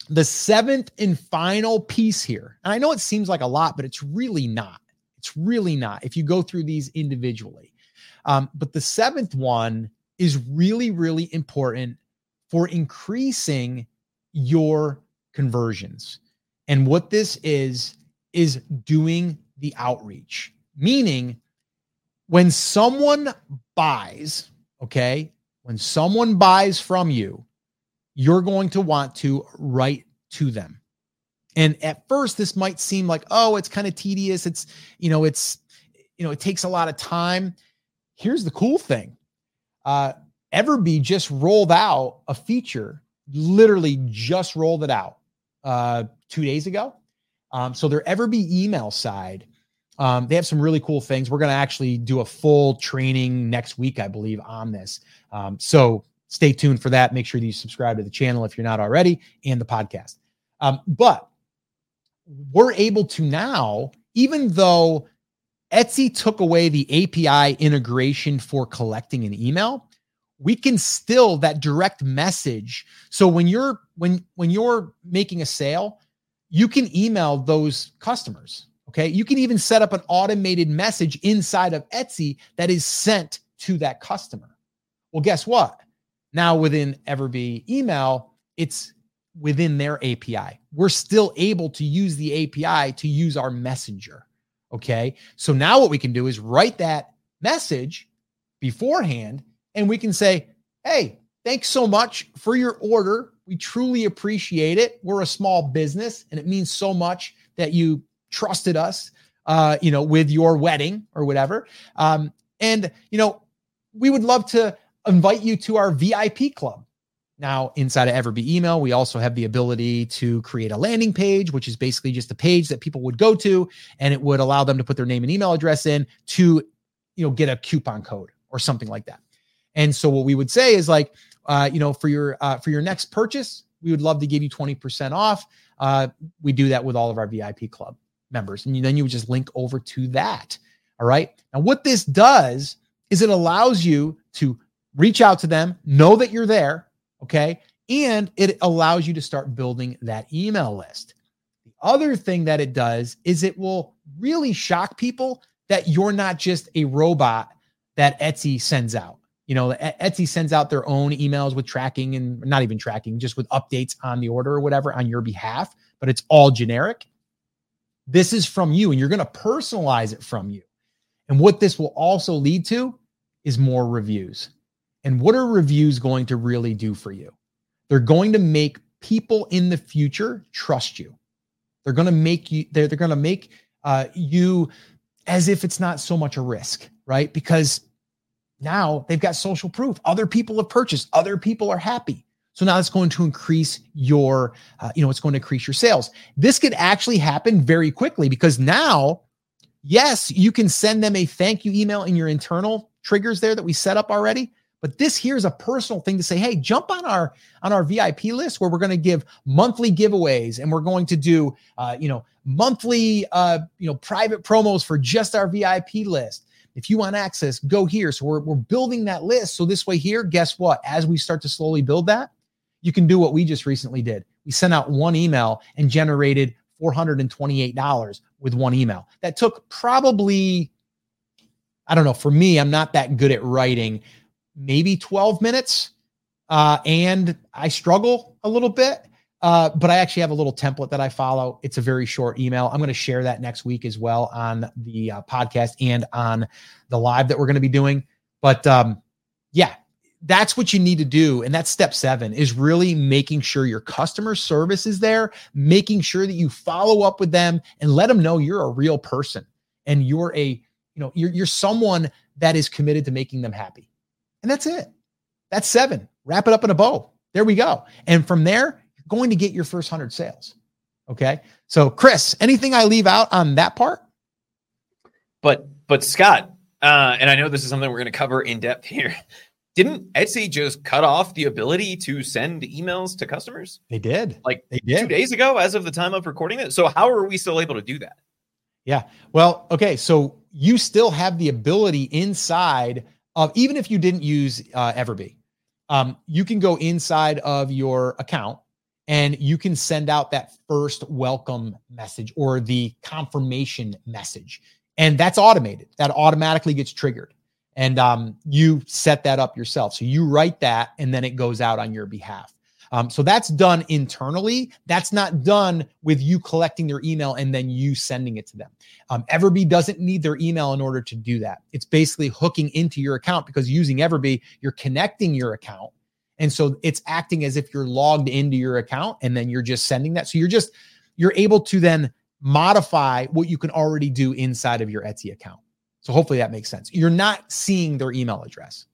the seventh and final piece here, and I know it seems like a lot, but it's really not. It's really not if you go through these individually. Um, but the seventh one is really, really important for increasing your conversions. And what this is, is doing the outreach, meaning when someone buys, okay, when someone buys from you, you're going to want to write to them. And at first, this might seem like, oh, it's kind of tedious. It's, you know, it's, you know, it takes a lot of time. Here's the cool thing uh, Everbee just rolled out a feature, literally just rolled it out uh, two days ago. Um, so their Everbee email side, um, they have some really cool things. We're going to actually do a full training next week, I believe, on this. Um, so stay tuned for that. Make sure that you subscribe to the channel if you're not already and the podcast. Um, but we're able to now, even though Etsy took away the API integration for collecting an email, we can still that direct message. So when you're when when you're making a sale, you can email those customers. Okay. You can even set up an automated message inside of Etsy that is sent to that customer. Well, guess what? Now within Everbee email, it's within their API. We're still able to use the API to use our messenger. Okay. So now what we can do is write that message beforehand and we can say, hey, thanks so much for your order. We truly appreciate it. We're a small business and it means so much that you trusted us, uh, you know, with your wedding or whatever. Um, and, you know, we would love to invite you to our VIP club. Now, inside of Everbee email, we also have the ability to create a landing page, which is basically just a page that people would go to, and it would allow them to put their name and email address in to, you know, get a coupon code or something like that. And so what we would say is like, uh, you know, for your uh, for your next purchase, we would love to give you 20% off. Uh, we do that with all of our VIP club members. And then you would just link over to that. All right. Now, what this does is it allows you to reach out to them, know that you're there. Okay. And it allows you to start building that email list. The other thing that it does is it will really shock people that you're not just a robot that Etsy sends out. You know, Etsy sends out their own emails with tracking and not even tracking, just with updates on the order or whatever on your behalf, but it's all generic. This is from you, and you're going to personalize it from you. And what this will also lead to is more reviews. And what are reviews going to really do for you? They're going to make people in the future trust you. They're going to make you, they're, they're going to make uh, you as if it's not so much a risk, right? Because now they've got social proof. Other people have purchased, other people are happy. So now it's going to increase your, uh, you know, it's going to increase your sales. This could actually happen very quickly because now, yes, you can send them a thank you email in your internal triggers there that we set up already. But this here is a personal thing to say, hey, jump on our on our VIP list where we're going to give monthly giveaways and we're going to do, uh, you know, monthly, uh, you know, private promos for just our VIP list. If you want access, go here. So we're, we're building that list. So this way here, guess what? As we start to slowly build that, you can do what we just recently did. We sent out one email and generated $428 with one email. That took probably, I don't know, for me, I'm not that good at writing, maybe 12 minutes. Uh, and I struggle a little bit. Uh, but I actually have a little template that I follow. It's a very short email. I'm going to share that next week as well on the uh, podcast and on the live that we're going to be doing. But um, yeah, that's what you need to do. And that's step seven is really making sure your customer service is there, making sure that you follow up with them and let them know you're a real person and you're a, you know, you're, you're someone that is committed to making them happy. And that's it. That's seven. Wrap it up in a bow. There we go. And from there, you're going to get your first 100 sales. Okay. So, Chris, anything I leave out on that part? But, but Scott, uh, and I know this is something we're going to cover in depth here. Didn't Etsy just cut off the ability to send emails to customers? They did. Like they did. two days ago, as of the time of recording it. So, how are we still able to do that? Yeah. Well, okay. So, you still have the ability inside of, even if you didn't use uh, Everbee, um, you can go inside of your account and you can send out that first welcome message or the confirmation message. And that's automated. That automatically gets triggered. And um, you set that up yourself. So you write that and then it goes out on your behalf um, so that's done internally that's not done with you collecting their email and then you sending it to them um, everbee doesn't need their email in order to do that it's basically hooking into your account because using everbee you're connecting your account and so it's acting as if you're logged into your account and then you're just sending that. So you're just, you're able to then modify what you can already do inside of your Etsy account. So hopefully that makes sense. You're not seeing their email address.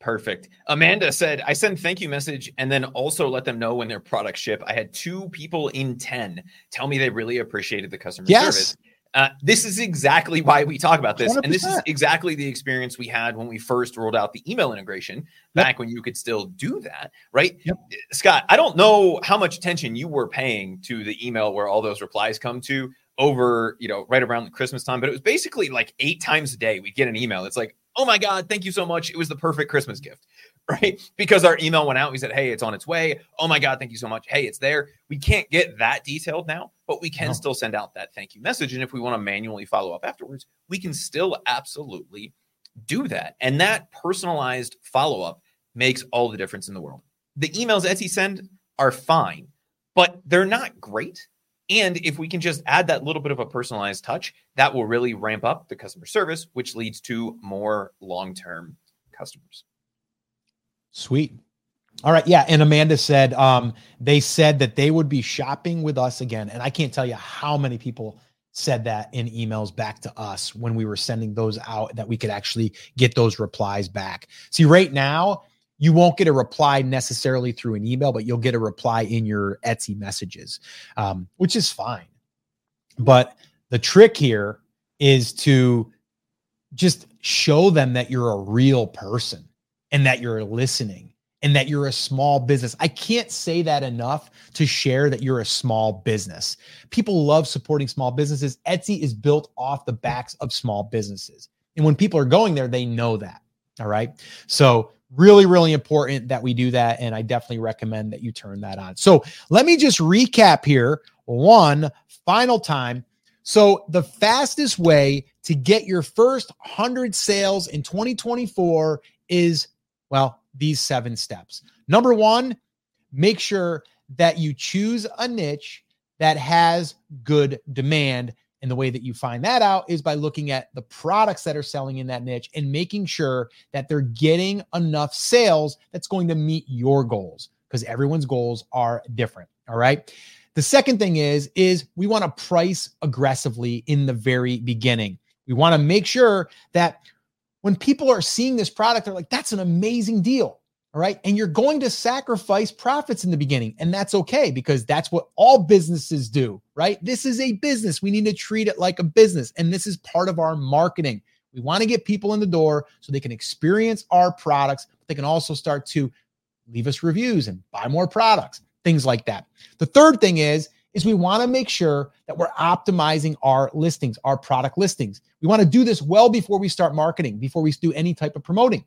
Perfect. Amanda said, I send thank you message and then also let them know when their products ship. I had two people in 10 tell me they really appreciated the customer yes. service. Uh, this is exactly why we talk about this. 100%. And this is exactly the experience we had when we first rolled out the email integration back yep. when you could still do that, right? Yep. Scott, I don't know how much attention you were paying to the email where all those replies come to, over, you know, right around the Christmas time, but it was basically like eight times a day we'd get an email. It's like, oh my God, thank you so much. It was the perfect Christmas gift, right? Because our email went out. We said, hey, it's on its way. Oh my God, thank you so much. Hey, it's there. We can't get that detailed now, but we can no. still send out that thank you message. And if we want to manually follow up afterwards, we can still absolutely do that. And that personalized follow up makes all the difference in the world. The emails Etsy send are fine, but they're not great and if we can just add that little bit of a personalized touch, that will really ramp up the customer service, which leads to more long term customers. Sweet. All right. Yeah. And Amanda said um, they said that they would be shopping with us again. And I can't tell you how many people said that in emails back to us when we were sending those out that we could actually get those replies back. See, right now, you won't get a reply necessarily through an email, but you'll get a reply in your Etsy messages, um, which is fine. But the trick here is to just show them that you're a real person and that you're listening and that you're a small business. I can't say that enough to share that you're a small business. People love supporting small businesses. Etsy is built off the backs of small businesses. And when people are going there, they know that. All right. So really really important that we do that and i definitely recommend that you turn that on. So let me just recap here. One final time. So the fastest way to get your first 100 sales in 2024 is well these seven steps. Number one make sure that you choose a niche that has good demand and the way that you find that out is by looking at the products that are selling in that niche and making sure that they're getting enough sales that's going to meet your goals because everyone's goals are different. All right. The second thing is is we want to price aggressively in the very beginning. We want to make sure that when people are seeing this product, they're like, that's an amazing deal. All right. And you're going to sacrifice profits in the beginning. And that's okay because that's what all businesses do, right? This is a business. We need to treat it like a business. And this is part of our marketing. We want to get people in the door so they can experience our products, but they can also start to leave us reviews and buy more products, things like that. The third thing is, is we want to make sure that we're optimizing our listings, our product listings. We want to do this well before we start marketing, before we do any type of promoting.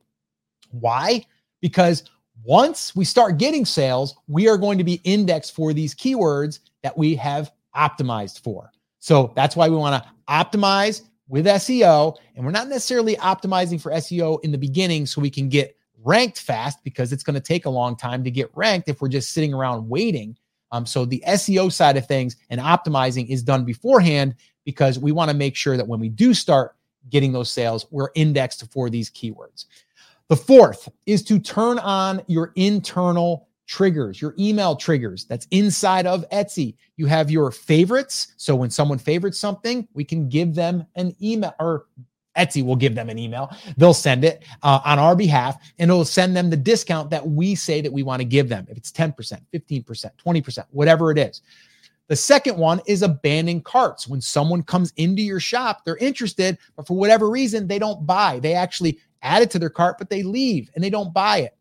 Why? Because once we start getting sales, we are going to be indexed for these keywords that we have optimized for. So that's why we want to optimize with SEO. And we're not necessarily optimizing for SEO in the beginning so we can get ranked fast because it's going to take a long time to get ranked if we're just sitting around waiting. Um, so the SEO side of things and optimizing is done beforehand because we want to make sure that when we do start getting those sales, we're indexed for these keywords. The fourth is to turn on your internal triggers, your email triggers that's inside of Etsy. You have your favorites. So when someone favorites something, we can give them an email or Etsy will give them an email. They'll send it uh, on our behalf and it'll send them the discount that we say that we want to give them. If it's 10%, 15%, 20%, whatever it is. The second one is abandoned carts. When someone comes into your shop, they're interested, but for whatever reason, they don't buy. They actually add it to their cart, but they leave and they don't buy it.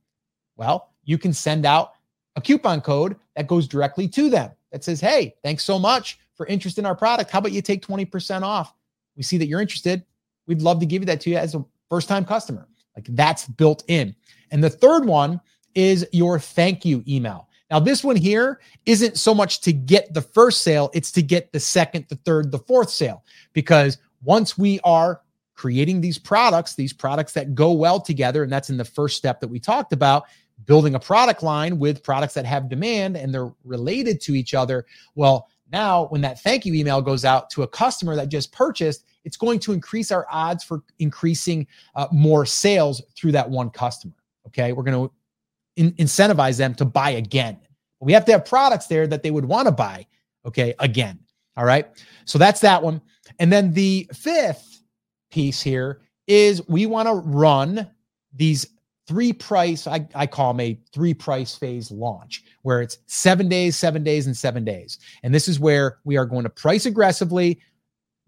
Well, you can send out a coupon code that goes directly to them that says, Hey, thanks so much for interest in our product. How about you take 20% off? We see that you're interested. We'd love to give you that to you as a first time customer. Like that's built in. And the third one is your thank you email. Now, this one here isn't so much to get the first sale, it's to get the second, the third, the fourth sale. Because once we are creating these products, these products that go well together. And that's in the first step that we talked about building a product line with products that have demand and they're related to each other. Well, now when that thank you email goes out to a customer that just purchased, it's going to increase our odds for increasing uh, more sales through that one customer. Okay. We're going to in- incentivize them to buy again. We have to have products there that they would want to buy. Okay. Again. All right. So that's that one. And then the fifth piece here is we want to run these three price, I, I call them a three price phase launch, where it's seven days, seven days, and seven days. And this is where we are going to price aggressively,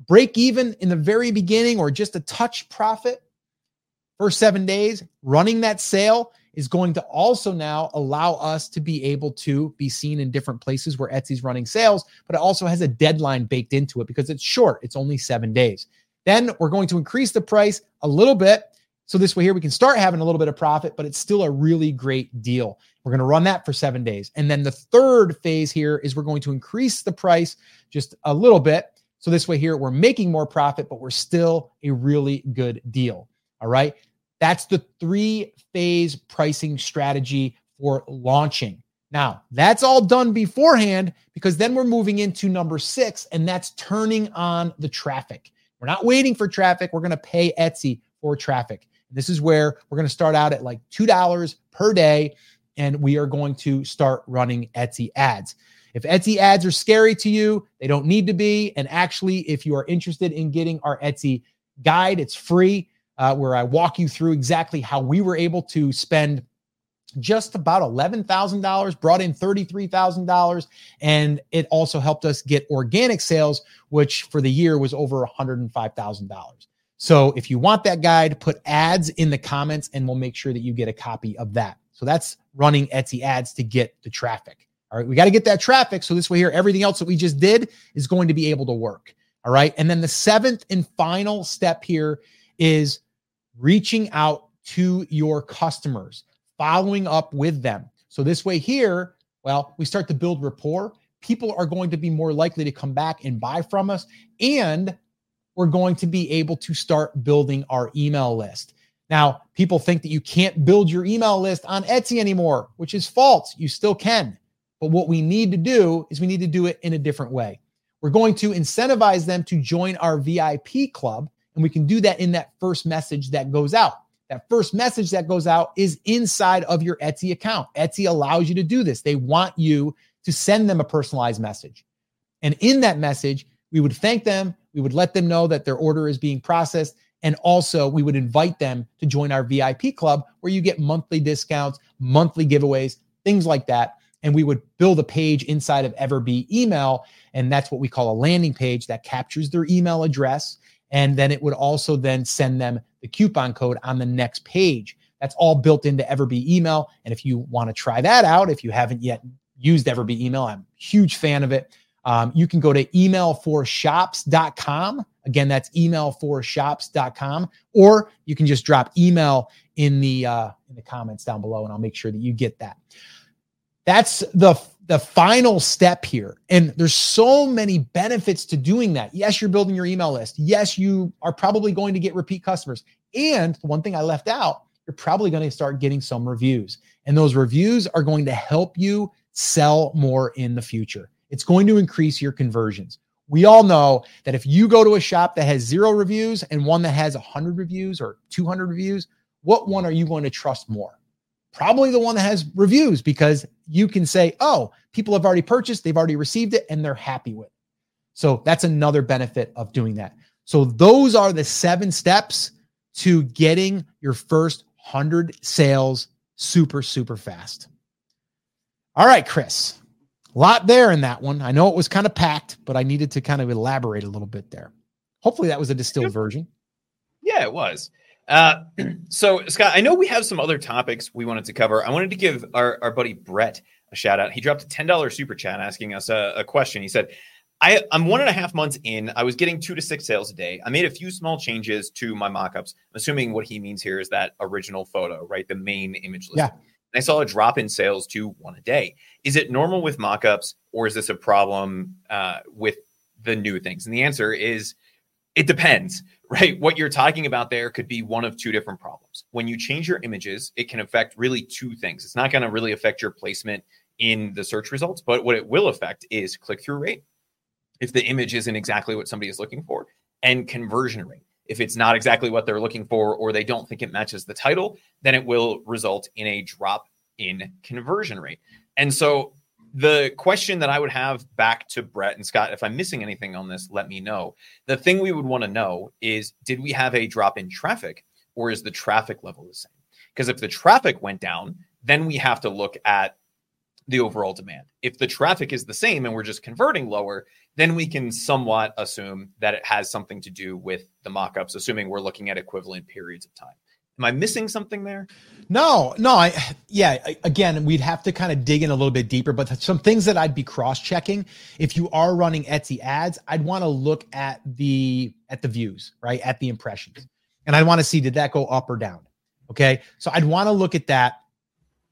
break even in the very beginning or just a touch profit for seven days, running that sale. is going to also now allow us to be able to be seen in different places where Etsy's running sales, but it also has a deadline baked into it because it's short. It's only seven days. Then we're going to increase the price a little bit. So this way here we can start having a little bit of profit, but it's still a really great deal. We're going to run that for seven days. And then the third phase here is we're going to increase the price just a little bit. So this way here we're making more profit, but we're still a really good deal. All right. That's the three phase pricing strategy for launching. Now, that's all done beforehand because then we're moving into number six, and that's turning on the traffic. We're not waiting for traffic. We're going to pay Etsy for traffic. This is where we're going to start out at like $2 per day, and we are going to start running Etsy ads. If Etsy ads are scary to you, they don't need to be. And actually, if you are interested in getting our Etsy guide, it's free uh, where I walk you through exactly how we were able to spend just about $11,000, brought in $33,000. And it also helped us get organic sales, which for the year was over $105,000. So if you want that guide, put ads in the comments and we'll make sure that you get a copy of that. So that's running Etsy ads to get the traffic. All right. We got to get that traffic. So this way here, everything else that we just did is going to be able to work. All right. And then the seventh and final step here is reaching out to your customers, following up with them. So this way here, well, we start to build rapport. People are going to be more likely to come back and buy from us. And we're going to be able to start building our email list. Now, people think that you can't build your email list on Etsy anymore, which is false. You still can. But what we need to do is we need to do it in a different way. We're going to incentivize them to join our VIP club. And we can do that in that first message that goes out. That first message that goes out is inside of your Etsy account. Etsy allows you to do this. They want you to send them a personalized message. And in that message, we would thank them. We would let them know that their order is being processed. And also, we would invite them to join our VIP club where you get monthly discounts, monthly giveaways, things like that. And we would build a page inside of Everbee email. And that's what we call a landing page that captures their email address and then it would also then send them the coupon code on the next page. That's all built into Everbee email. And if you want to try that out, if you haven't yet used Everbee email, I'm a huge fan of it. Um, you can go to emailforshops.com. Again, that's emailforshops.com, or you can just drop email in the uh, in the comments down below, and I'll make sure that you get that. That's the the final step here. And there's so many benefits to doing that. Yes, you're building your email list. Yes, you are probably going to get repeat customers. And the one thing I left out, you're probably going to start getting some reviews. And those reviews are going to help you sell more in the future. It's going to increase your conversions. We all know that if you go to a shop that has zero reviews and one that has 100 reviews or 200 reviews, what one are you going to trust more? Probably the one that has reviews because you can say, oh, people have already purchased, they've already received it, and they're happy with it. So that's another benefit of doing that. So those are the seven steps to getting your first 100 sales super, super fast. All right, Chris, a lot there in that one. I know it was kind of packed, but I needed to kind of elaborate a little bit there. Hopefully that was a distilled version. Yeah, it was. Uh, so, Scott, I know we have some other topics we wanted to cover. I wanted to give our, our buddy Brett a shout out. He dropped a $10 super chat asking us a, a question. He said, I, I'm one and a half months in. I was getting two to six sales a day. I made a few small changes to my mockups. I'm assuming what he means here is that original photo, right? The main image list. Yeah. And I saw a drop in sales to one a day. Is it normal with mockups or is this a problem uh, with the new things? And the answer is it depends, right? What you're talking about there could be one of two different problems. When you change your images, it can affect really two things. It's not going to really affect your placement in the search results, but what it will affect is click through rate. If the image isn't exactly what somebody is looking for, and conversion rate. If it's not exactly what they're looking for or they don't think it matches the title, then it will result in a drop in conversion rate. And so the question that I would have back to Brett and Scott, if I'm missing anything on this, let me know. The thing we would want to know is did we have a drop in traffic or is the traffic level the same? Because if the traffic went down, then we have to look at the overall demand. If the traffic is the same and we're just converting lower, then we can somewhat assume that it has something to do with the mockups, assuming we're looking at equivalent periods of time. Am I missing something there? No, no, I yeah, I, again, we'd have to kind of dig in a little bit deeper, but some things that I'd be cross-checking if you are running Etsy ads, I'd want to look at the at the views, right? At the impressions. And I'd want to see did that go up or down? Okay? So I'd want to look at that.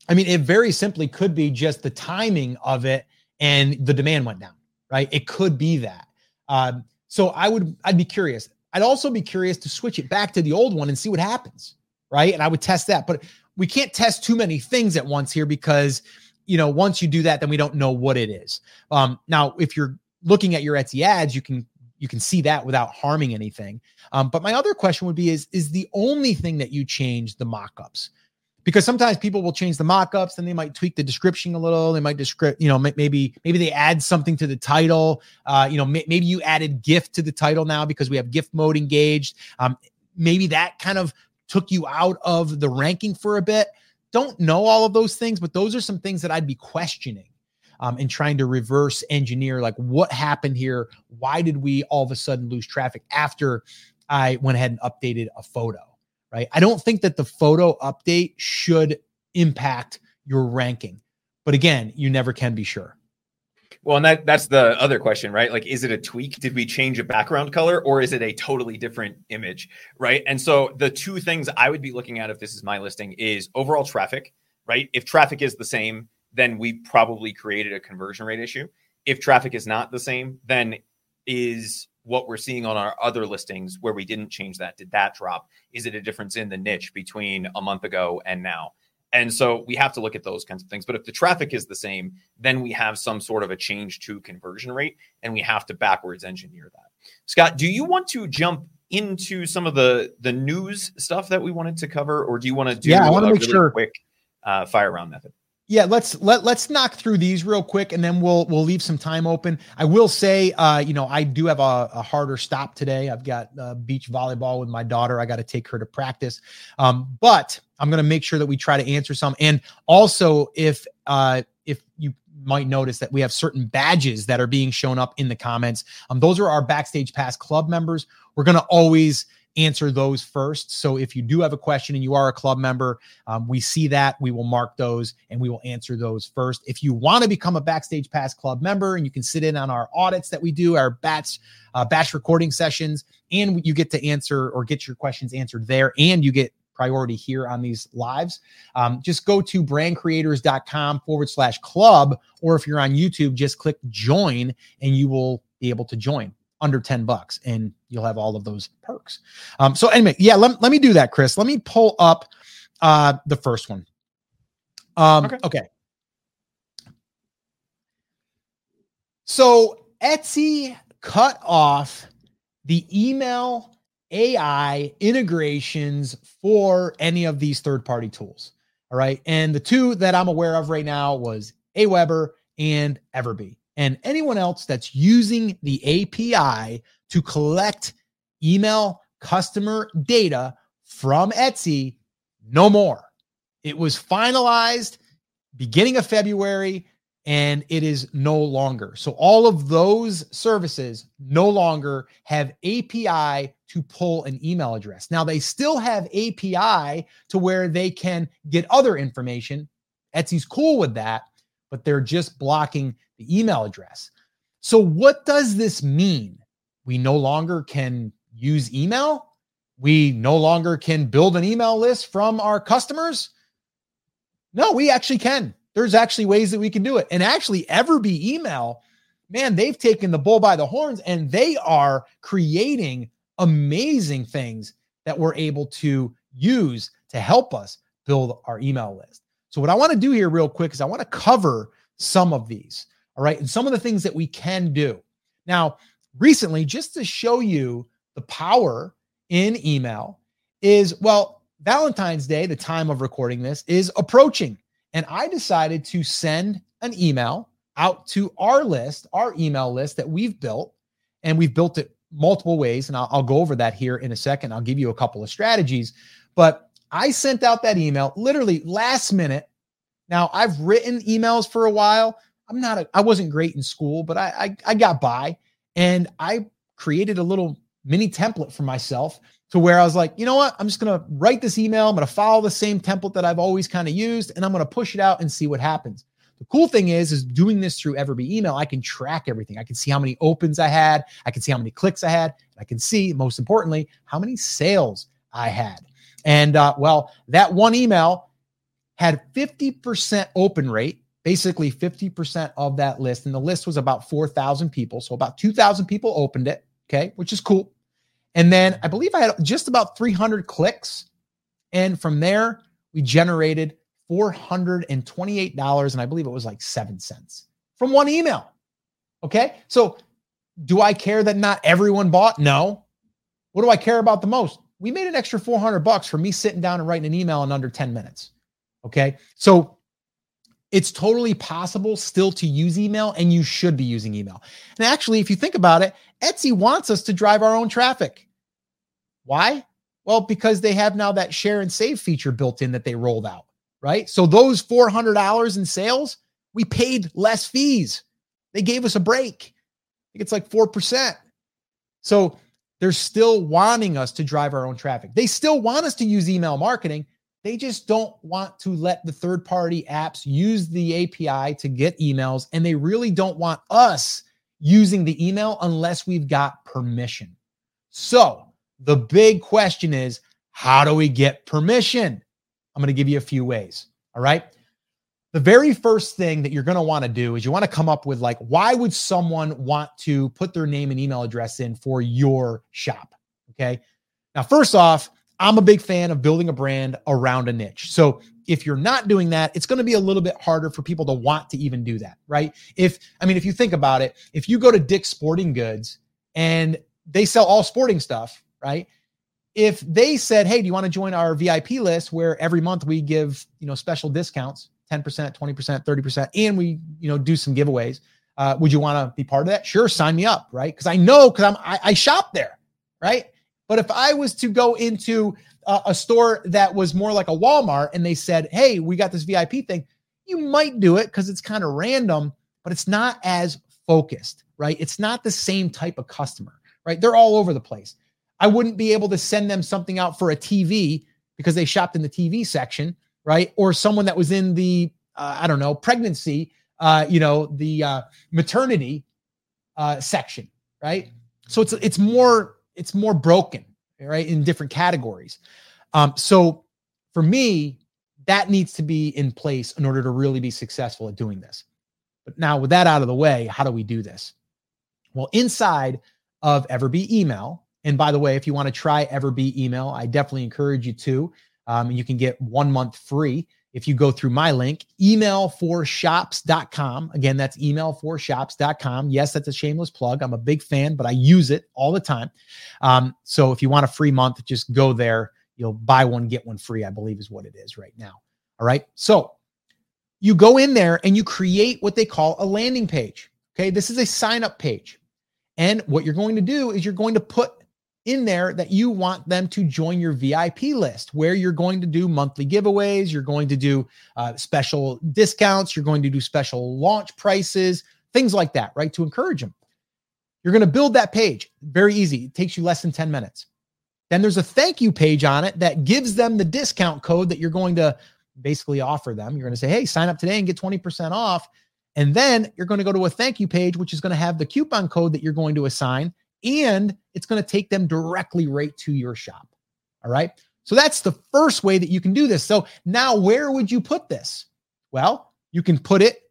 I mean, it very simply could be just the timing of it and the demand went down, right? It could be that. Um, so I would I'd be curious. I'd also be curious to switch it back to the old one and see what happens, right? And I would test that. But we can't test too many things at once here because you know once you do that then we don't know what it is um now if you're looking at your etsy ads you can you can see that without harming anything um but my other question would be is is the only thing that you change the mock-ups because sometimes people will change the mock-ups and they might tweak the description a little they might describe, you know maybe maybe they add something to the title uh you know maybe you added gift to the title now because we have gift mode engaged um maybe that kind of took you out of the ranking for a bit. Don't know all of those things, but those are some things that I'd be questioning um, and trying to reverse engineer like what happened here? Why did we all of a sudden lose traffic after I went ahead and updated a photo? Right. I don't think that the photo update should impact your ranking. But again, you never can be sure. Well, and that that's the other question, right? Like, is it a tweak? Did we change a background color, or is it a totally different image, right? And so the two things I would be looking at if this is my listing is overall traffic, right? If traffic is the same, then we probably created a conversion rate issue. If traffic is not the same, then is what we're seeing on our other listings where we didn't change that did that drop is it a difference in the niche between a month ago and now and so we have to look at those kinds of things. But if the traffic is the same, then we have some sort of a change to conversion rate and we have to backwards engineer that. Scott, do you want to jump into some of the the news stuff that we wanted to cover or do you want to do yeah, I want to make really sure quick uh, fire round method? Yeah, let's let let's knock through these real quick, and then we'll we'll leave some time open. I will say, uh, you know, I do have a, a harder stop today. I've got uh, beach volleyball with my daughter. I got to take her to practice, um, but I'm going to make sure that we try to answer some. And also, if uh, if you might notice that we have certain badges that are being shown up in the comments, um, those are our backstage pass club members. We're going to always answer those first. So if you do have a question and you are a club member, um, we see that we will mark those and we will answer those first. If you want to become a Backstage Pass Club member and you can sit in on our audits that we do, our batch uh, batch recording sessions, and you get to answer or get your questions answered there, and you get priority here on these lives. Um, just go to brandcreators.com forward slash club, or if you're on YouTube, just click join and you will be able to join under 10 bucks and you'll have all of those perks. Um, so anyway, yeah, let, let me do that, Chris. Let me pull up uh, the first one. Um, okay. okay. So Etsy cut off the email AI integrations for any of these third party tools. All right. And the two that I'm aware of right now was Aweber and Everbee and anyone else that's using the API to collect email customer data from Etsy, no more. It was finalized beginning of February and it is no longer. So all of those services no longer have API to pull an email address. Now they still have API to where they can get other information. Etsy's cool with that, but they're just blocking the email address. So, what does this mean? We no longer can use email. We no longer can build an email list from our customers. No, we actually can. There's actually ways that we can do it. And actually, Everbee email, man, they've taken the bull by the horns and they are creating amazing things that we're able to use to help us build our email list. So, what I want to do here, real quick, is I want to cover some of these. All right. And some of the things that we can do. Now, recently, just to show you the power in email, is well, Valentine's Day, the time of recording this, is approaching. And I decided to send an email out to our list, our email list that we've built. And we've built it multiple ways. And I'll, I'll go over that here in a second. I'll give you a couple of strategies. But I sent out that email literally last minute. Now, I've written emails for a while, I'm not a, I wasn't great in school, but I, I, I got by and I created a little mini template for myself to where I was like, you know what? I'm just going to write this email. I'm going to follow the same template that I've always kind of used, and I'm going to push it out and see what happens. The cool thing is, is doing this through Everbee email, I can track everything. I can see how many opens I had. I can see how many clicks I had. I can see, most importantly, how many sales I had. And uh, well, that one email had 50% open rate, basically 50% of that list. And the list was about 4,000 people. So about 2,000 people opened it. Okay. Which is cool. And then I believe I had just about 300 clicks. And from there, we generated $428. And I believe it was like seven cents from one email. Okay. So do I care that not everyone bought? No. What do I care about the most? We made an extra 400 bucks for me sitting down and writing an email in under 10 minutes. Okay. So it's totally possible still to use email and you should be using email. And actually, if you think about it, Etsy wants us to drive our own traffic. Why? Well, because they have now that share and save feature built in that they rolled out, right? So those $400 in sales, we paid less fees. They gave us a break. I think it's like 4%. So they're still wanting us to drive our own traffic. They still want us to use email marketing. They just don't want to let the third party apps use the API to get emails. And they really don't want us using the email unless we've got permission. So the big question is how do we get permission? I'm going to give you a few ways. All right. The very first thing that you're going to want to do is you want to come up with like, why would someone want to put their name and email address in for your shop? Okay. Now, first off, I'm a big fan of building a brand around a niche. So if you're not doing that, it's going to be a little bit harder for people to want to even do that, right? If I mean, if you think about it, if you go to Dick's Sporting Goods and they sell all sporting stuff, right? If they said, "Hey, do you want to join our VIP list where every month we give, you know, special discounts, 10%, 20%, 30%, and we, you know, do some giveaways. Uh, would you want to be part of that? Sure, sign me up, right? Because I know because I'm I, I shop there, right? But if I was to go into a, a store that was more like a Walmart and they said, hey, we got this VIP thing, you might do it because it's kind of random, but it's not as focused, right? It's not the same type of customer, right? They're all over the place. I wouldn't be able to send them something out for a TV because they shopped in the TV section, right? Or someone that was in the, uh, I don't know, pregnancy, uh, you know, the uh, maternity uh, section, right? So it's it's more it's more broken, right, in different categories. Um, so for me, that needs to be in place in order to really be successful at doing this. But now, with that out of the way, how do we do this? Well, inside of Everbee email, and by the way, if you want to try Everbee email, I definitely encourage you to. Um, you can get one month free if you go through my link, email for shops.com. Again, that's email for shops.com. Yes, that's a shameless plug. I'm a big fan, but I use it all the time. Um, so if you want a free month, just go there. You'll buy one, get one free, I believe is what it is right now. All right. So you go in there and you create what they call a landing page. Okay. This is a sign up page. And what you're going to do is you're going to put in there that you want them to join your VIP list, where you're going to do monthly giveaways, you're going to do uh, special discounts, you're going to do special launch prices, things like that, right? To encourage them. You're going to build that page. Very easy. It takes you less than 10 minutes. Then there's a thank you page on it that gives them the discount code that you're going to basically offer them. You're going to say, hey, sign up today and get 20% off. And then you're going to go to a thank you page, which is going to have the coupon code that you're going to assign and it's going to take them directly right to your shop. All right. So that's the first way that you can do this. So now, where would you put this? Well, you can put it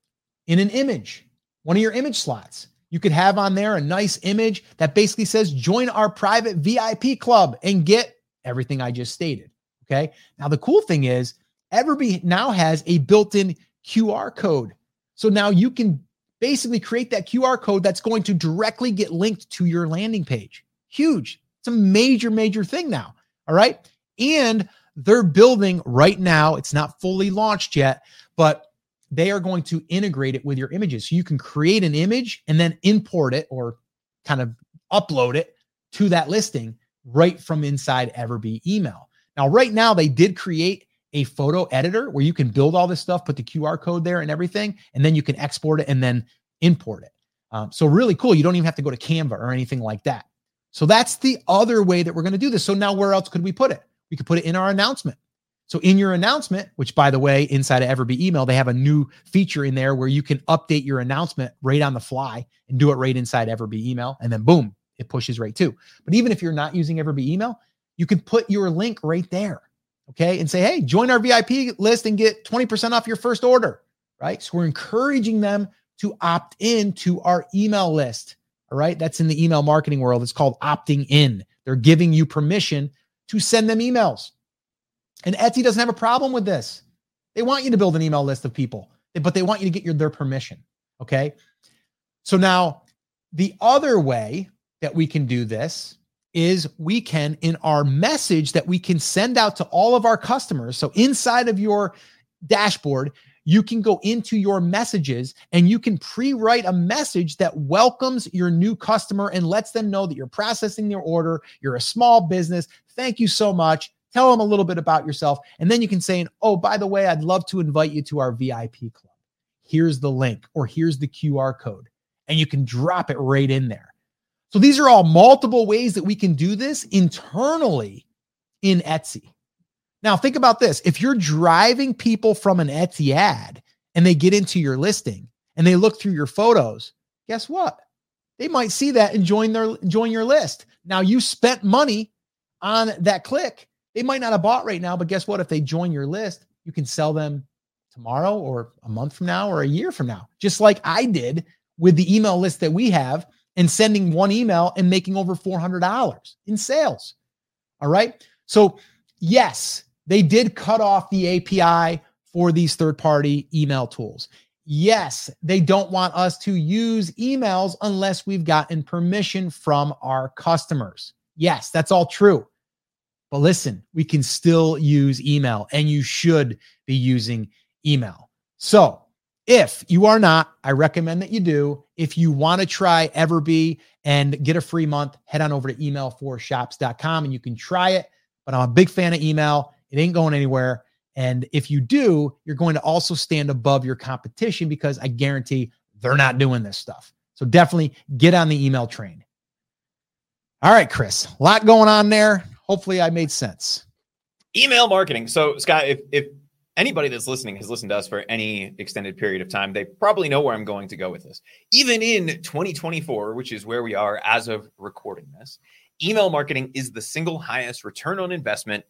in an image, one of your image slots. You could have on there a nice image that basically says, join our private VIP club and get everything I just stated. Okay. Now, the cool thing is, Everbee now has a built in QR code. So now you can basically create that QR code that's going to directly get linked to your landing page. Huge. It's a major, major thing now. All right. And they're building right now, it's not fully launched yet, but they are going to integrate it with your images. So you can create an image and then import it or kind of upload it to that listing right from inside Everbee email. Now, right now, they did create a photo editor where you can build all this stuff, put the QR code there and everything, and then you can export it and then import it. Um, so really cool. You don't even have to go to Canva or anything like that. So that's the other way that we're going to do this. So now where else could we put it? We could put it in our announcement. So in your announcement, which by the way, inside of Everbee email, they have a new feature in there where you can update your announcement right on the fly and do it right inside Everbee email. And then boom, it pushes right too. But even if you're not using Everbee email, you can put your link right there. Okay. And say, hey, join our VIP list and get 20% off your first order. Right. So we're encouraging them to opt in to our email list. All right. That's in the email marketing world. It's called opting in. They're giving you permission to send them emails. And Etsy doesn't have a problem with this. They want you to build an email list of people, but they want you to get your their permission. Okay. So now the other way that we can do this is we can in our message that we can send out to all of our customers. So inside of your dashboard, you can go into your messages and you can pre-write a message that welcomes your new customer and lets them know that you're processing their order, you're a small business. Thank you so much. Tell them a little bit about yourself and then you can say, "Oh, by the way, I'd love to invite you to our VIP club. Here's the link or here's the QR code." And you can drop it right in there. So these are all multiple ways that we can do this internally in Etsy. Now, think about this. If you're driving people from an Etsy ad and they get into your listing and they look through your photos, guess what? They might see that and join their join your list. Now you spent money on that click. They might not have bought right now, but guess what? If they join your list, you can sell them tomorrow or a month from now or a year from now. Just like I did with the email list that we have and sending one email and making over $400 in sales. All right. So, yes, they did cut off the API for these third party email tools. Yes, they don't want us to use emails unless we've gotten permission from our customers. Yes, that's all true. But listen, we can still use email and you should be using email. So, if you are not, I recommend that you do. If you want to try Everbee and get a free month, head on over to email4shops.com and you can try it. But I'm a big fan of email. It ain't going anywhere. And if you do, you're going to also stand above your competition because I guarantee they're not doing this stuff. So definitely get on the email train. All right, Chris, a lot going on there. Hopefully I made sense. Email marketing. So, Scott, if, if anybody that's listening has listened to us for any extended period of time, they probably know where I'm going to go with this. Even in 2024, which is where we are as of recording this, email marketing is the single highest return on investment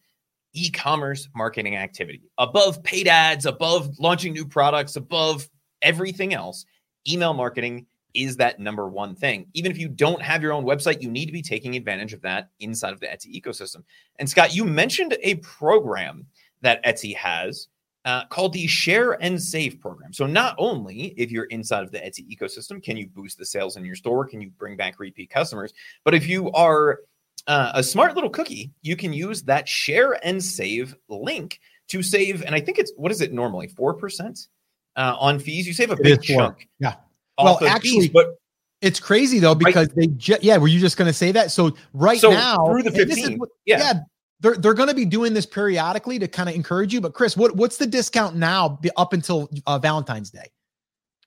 e commerce marketing activity. Above paid ads, above launching new products, above everything else, email marketing is that number one thing. Even if you don't have your own website, you need to be taking advantage of that inside of the Etsy ecosystem. And Scott, you mentioned a program that Etsy has uh, called the Share and Save program. So, not only if you're inside of the Etsy ecosystem, can you boost the sales in your store, can you bring back repeat customers, but if you are uh, a smart little cookie, you can use that Share and Save link to save. And I think it's what is it normally four percent uh, on fees? You save a big chunk. Yeah. Well, actually, fees, but it's crazy though because right. they ju- yeah. Were you just going to say that? So right so now through the 15, yeah. yeah they're they're going to be doing this periodically to kind of encourage you. But Chris, what what's the discount now up until uh, Valentine's Day?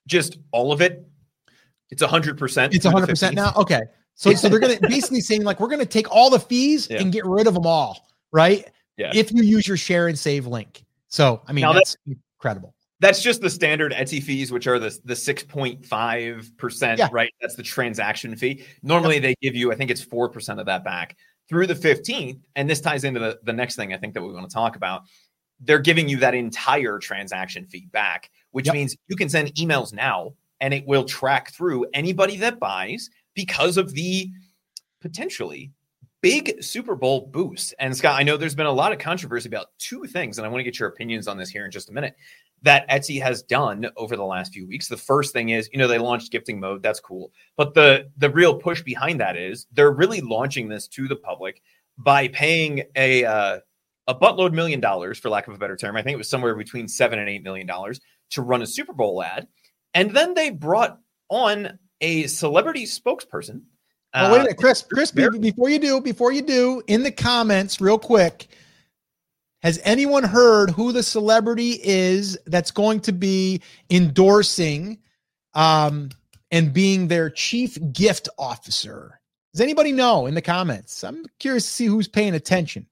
Just all of it. It's a hundred percent. It's a hundred percent now. Okay, so so they're going to basically saying like we're going to take all the fees yeah. and get rid of them all, right? Yeah. If you use your share and save link. So I mean now that's, that's incredible. That's just the standard Etsy fees, which are the the six point five percent, right? That's the transaction fee. Normally yep. they give you, I think it's four percent of that back through the 15th, and this ties into the, the next thing I think that we want to talk about. They're giving you that entire transaction feedback, which yep. means you can send emails now and it will track through anybody that buys because of the potentially big Super Bowl boost. And Scott, I know there's been a lot of controversy about two things, and I want to get your opinions on this here in just a minute that Etsy has done over the last few weeks. The first thing is, you know, they launched gifting mode. That's cool. But the the real push behind that is they're really launching this to the public by paying a uh, a buttload million dollars, for lack of a better term. I think it was somewhere between seven and eight million dollars to run a Super Bowl ad, and then they brought on a celebrity spokesperson. Oh, wait a minute, Chris. Chris, before you do, before you do, in the comments, real quick, has anyone heard who the celebrity is that's going to be endorsing um, and being their chief gift officer Does anybody know in the comments? I'm curious to see who's paying attention.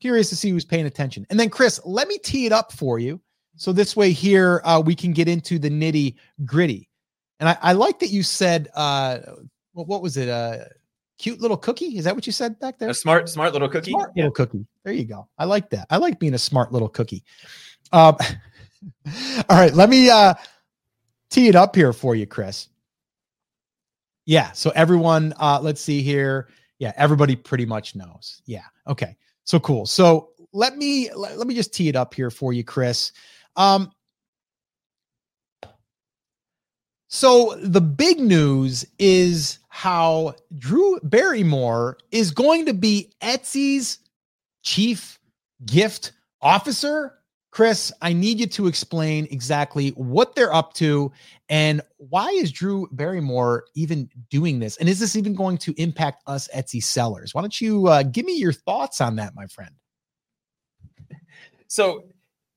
Curious to see who's paying attention. And then, Chris, let me tee it up for you. So this way, here uh, we can get into the nitty gritty. And I, I, like that you said, uh, what, what was it? A uh, cute little cookie? Is that what you said back there? A smart, smart little cookie. Smart little cookie. There you go. I like that. I like being a smart little cookie. Um, all right, let me uh, tee it up here for you, Chris. Yeah. So everyone, uh, let's see here. Yeah, everybody pretty much knows. Yeah. Okay. So cool. So let me let, let me just tee it up here for you, Chris. Um, so the big news is how Drew Barrymore is going to be Etsy's chief gift officer Chris, I need you to explain exactly what they're up to and why is Drew Barrymore even doing this? And is this even going to impact us Etsy sellers? Why don't you uh, give me your thoughts on that, my friend? So,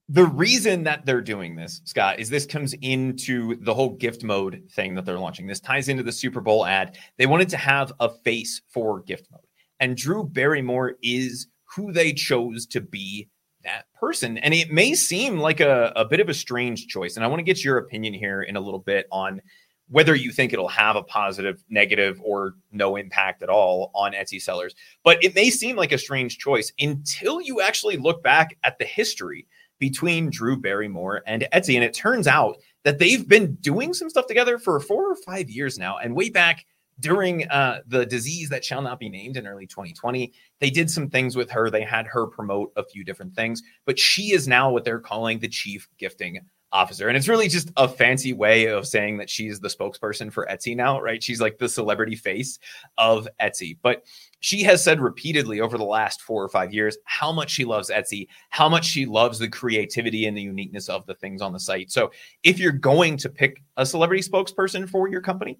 the reason that they're doing this, Scott, is this comes into the whole gift mode thing that they're launching. This ties into the Super Bowl ad. They wanted to have a face for gift mode. And Drew Barrymore is who they chose to be that person. And it may seem like a, a bit of a strange choice. And I want to get your opinion here in a little bit on whether you think it'll have a positive, negative, or no impact at all on Etsy sellers. But it may seem like a strange choice until you actually look back at the history between Drew Barrymore and Etsy. And it turns out that they've been doing some stuff together for four or five years now. And way back during uh, the disease that shall not be named in early 2020, they did some things with her. They had her promote a few different things, but she is now what they're calling the chief gifting officer. And it's really just a fancy way of saying that she's the spokesperson for Etsy now, right? She's like the celebrity face of Etsy. But she has said repeatedly over the last four or five years how much she loves Etsy, how much she loves the creativity and the uniqueness of the things on the site. So if you're going to pick a celebrity spokesperson for your company,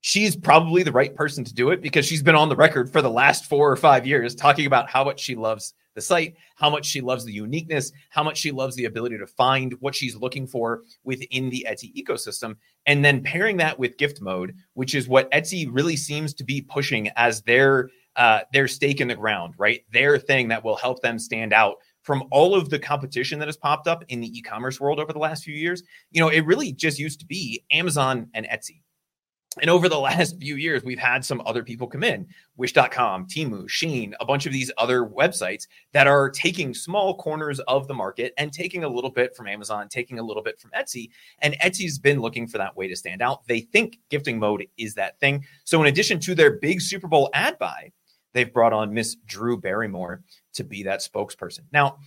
she's probably the right person to do it because she's been on the record for the last four or five years talking about how much she loves the site, how much she loves the uniqueness, how much she loves the ability to find what she's looking for within the Etsy ecosystem. And then pairing that with gift mode, which is what Etsy really seems to be pushing as their uh, their stake in the ground, right? Their thing that will help them stand out from all of the competition that has popped up in the e-commerce world over the last few years. You know, it really just used to be Amazon and Etsy and over the last few years, we've had some other people come in Wish.com, Temu, Shein, a bunch of these other websites that are taking small corners of the market and taking a little bit from Amazon, taking a little bit from Etsy. And Etsy's been looking for that way to stand out. They think gifting mode is that thing. So, in addition to their big Super Bowl ad buy, they've brought on Miss Drew Barrymore to be that spokesperson. Now,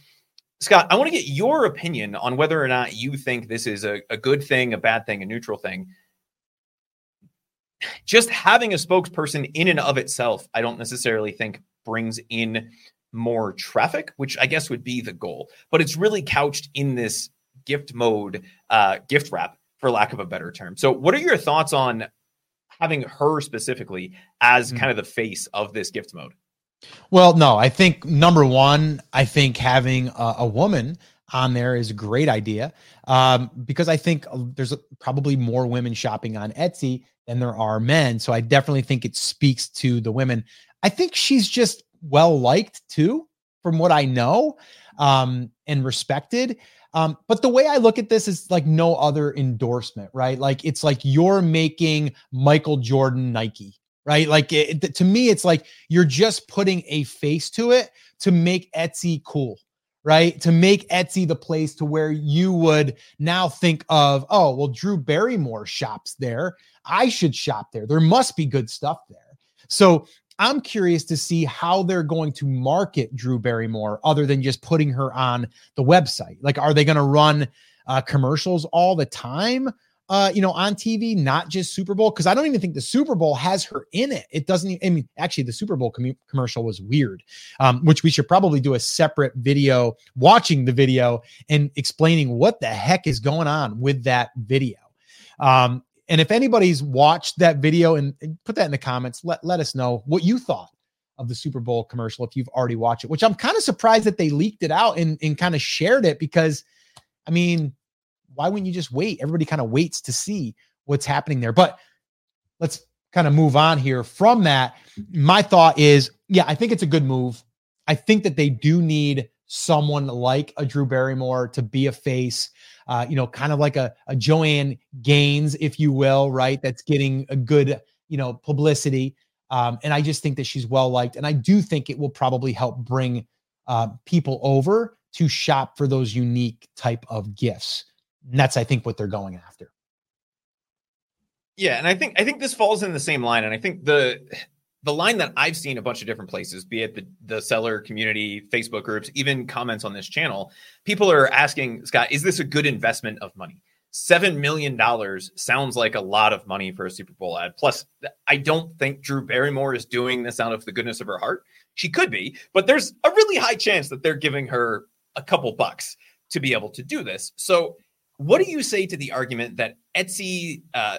Scott, I want to get your opinion on whether or not you think this is a, a good thing, a bad thing, a neutral thing just having a spokesperson in and of itself, I don't necessarily think brings in more traffic, which I guess would be the goal. But it's really couched in this gift mode, uh, gift wrap, for lack of a better term. So, what are your thoughts on having her specifically as mm-hmm. kind of the face of this gift mode? Well, no, I think number one, I think having a, a woman on there is a great idea um, because I think there's probably more women shopping on Etsy than there are men. So I definitely think it speaks to the women. I think she's just well liked too, from what I know, um, and respected. Um, but the way I look at this is like no other endorsement, right? Like it's like you're making Michael Jordan Nike, right? Like it, to me, it's like you're just putting a face to it to make Etsy cool right? To make Etsy the place to where you would now think of, oh, well, Drew Barrymore shops there. I should shop there. There must be good stuff there. So I'm curious to see how they're going to market Drew Barrymore other than just putting her on the website. Like, are they going to run uh, commercials all the time? Uh, you know, on TV, not just Super Bowl, because I don't even think the Super Bowl has her in it. It doesn't. I mean, actually, the Super Bowl com- commercial was weird, um, which we should probably do a separate video, watching the video and explaining what the heck is going on with that video. Um, and if anybody's watched that video and, and put that in the comments, let let us know what you thought of the Super Bowl commercial if you've already watched it. Which I'm kind of surprised that they leaked it out and and kind of shared it because, I mean why wouldn't you just wait? Everybody kind of waits to see what's happening there. But let's kind of move on here from that, my thought is, yeah, I think it's a good move. I think that they do need someone like a Drew Barrymore to be a face, uh, you know, kind of like a, a Joanna Gaines, if you will, right? That's getting a good, you know, publicity. Um, and I just think that she's well liked. And I do think it will probably help bring uh, people over to shop for those unique type of gifts. And that's, I think, what they're going after. Yeah, and I think I think this falls in the same line, and I think the the line that I've seen a bunch of different places, be it the, the seller community, Facebook groups, even comments on this channel, people are asking, Scott, is this a good investment of money? Seven million dollars sounds like a lot of money for a Super Bowl ad. Plus, I don't think Drew Barrymore is doing this out of the goodness of her heart. She could be, but there's a really high chance that they're giving her a couple bucks to be able to do this. So, what do you say to the argument that Etsy uh,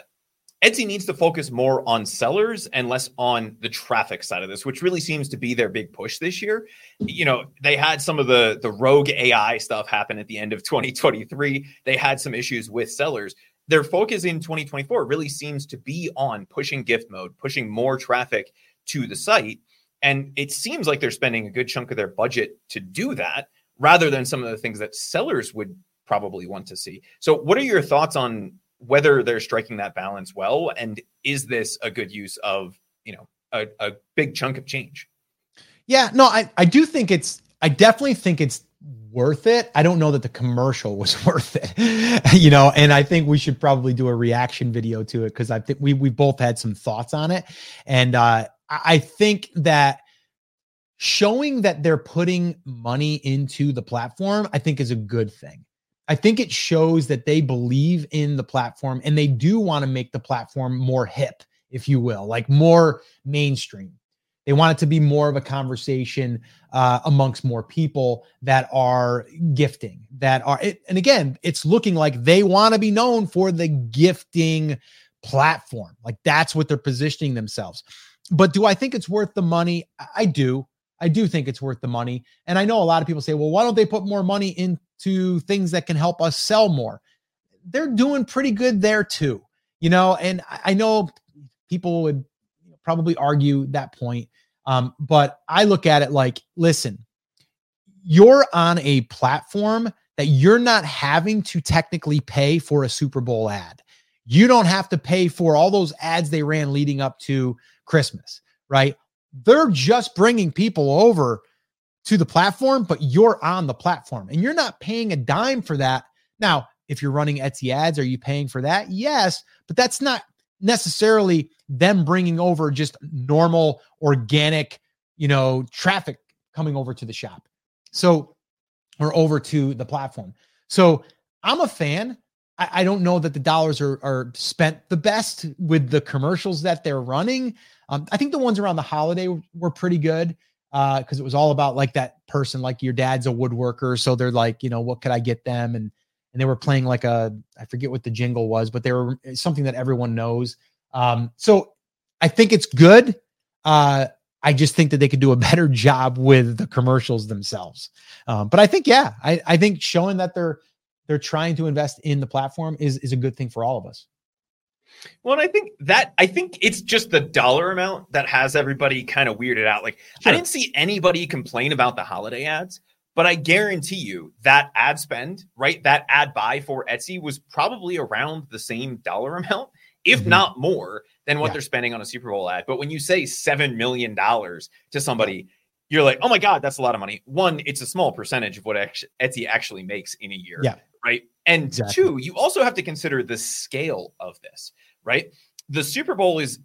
Etsy needs to focus more on sellers and less on the traffic side of this, which really seems to be their big push this year. You know, they had some of the the rogue AI stuff happen at the end of 2023. They had some issues with sellers. Their focus in 2024 really seems to be on pushing gift mode, pushing more traffic to the site. And it seems like they're spending a good chunk of their budget to do that rather than some of the things that sellers would probably want to see. So, what are your thoughts on whether they're striking that balance well? And is this a good use of you know a, a big chunk of change? Yeah no i i do think it's i definitely think it's worth it. I don't know that the commercial was worth it you know and i think we should probably do a reaction video to it because i think we we both had some thoughts on it. And uh i think that showing that they're putting money into the platform i think is a good thing I think it shows that they believe in the platform and they do want to make the platform more hip, if you will, like more mainstream. They want it to be more of a conversation uh, amongst more people that are gifting, that are, and again, it's looking like they want to be known for the gifting platform. Like that's what they're positioning themselves. But do I think it's worth the money? I do. I do think it's worth the money. And I know a lot of people say, well, why don't they put more money into things that can help us sell more? They're doing pretty good there too, you know. And I know people would probably argue that point. Um, but I look at it like, listen, you're on a platform that you're not having to technically pay for a Super Bowl ad. You don't have to pay for all those ads they ran leading up to Christmas, right? They're just bringing people over to the platform, but you're on the platform and you're not paying a dime for that. Now, if you're running Etsy ads, are you paying for that? Yes, but that's not necessarily them bringing over just normal organic, you know, traffic coming over to the shop. So, or over to the platform. So, I'm a fan. I, I don't know that the dollars are, are spent the best with the commercials that they're running. Um, I think the ones around the holiday were pretty good because uh, it was all about like that person, like your dad's a woodworker, so they're like, you know, what could I get them? And and they were playing like a I forget what the jingle was, but they were something that everyone knows. Um, so I think it's good. Uh, I just think that they could do a better job with the commercials themselves. Um, but I think, yeah, I, I think showing that they're they're trying to invest in the platform is is a good thing for all of us. Well, I think that I think it's just the dollar amount that has everybody kind of weirded out. Like sure. I didn't see anybody complain about the holiday ads, but I guarantee you that ad spend, right? That ad buy for Etsy was probably around the same dollar amount, if mm-hmm. not more than what yeah. they're spending on a Super Bowl ad. But when you say 7 million dollars to somebody, you're like, "Oh my god, that's a lot of money." One, it's a small percentage of what Etsy actually makes in a year. Yeah. Right? And exactly. two, you also have to consider the scale of this right? The Super Bowl is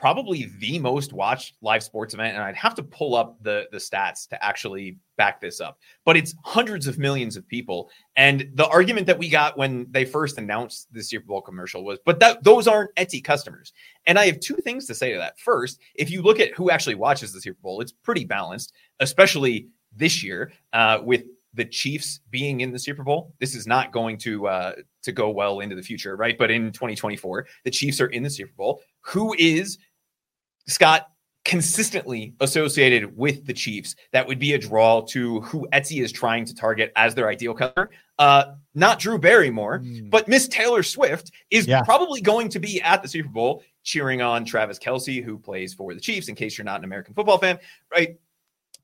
probably the most watched live sports event and i'd have to pull up the the stats to actually back this up but it's hundreds of millions of people. And the argument that we got when they first announced the super bowl commercial was but that those aren't etsy customers. And i have two things to say to that. First if you look at who actually watches the super bowl it's pretty balanced especially this year uh, with the Chiefs being in the Super Bowl. This is not going to uh, to go well into the future, right? But in 2024, the Chiefs are in the Super Bowl. Who is Scott consistently associated with the Chiefs that would be a draw to who Etsy is trying to target as their ideal customer. Uh, not Drew Barrymore, mm. but Miss Taylor Swift is yeah. probably going to be at the Super Bowl cheering on Travis Kelce, who plays for the Chiefs, in case you're not an American football fan, right?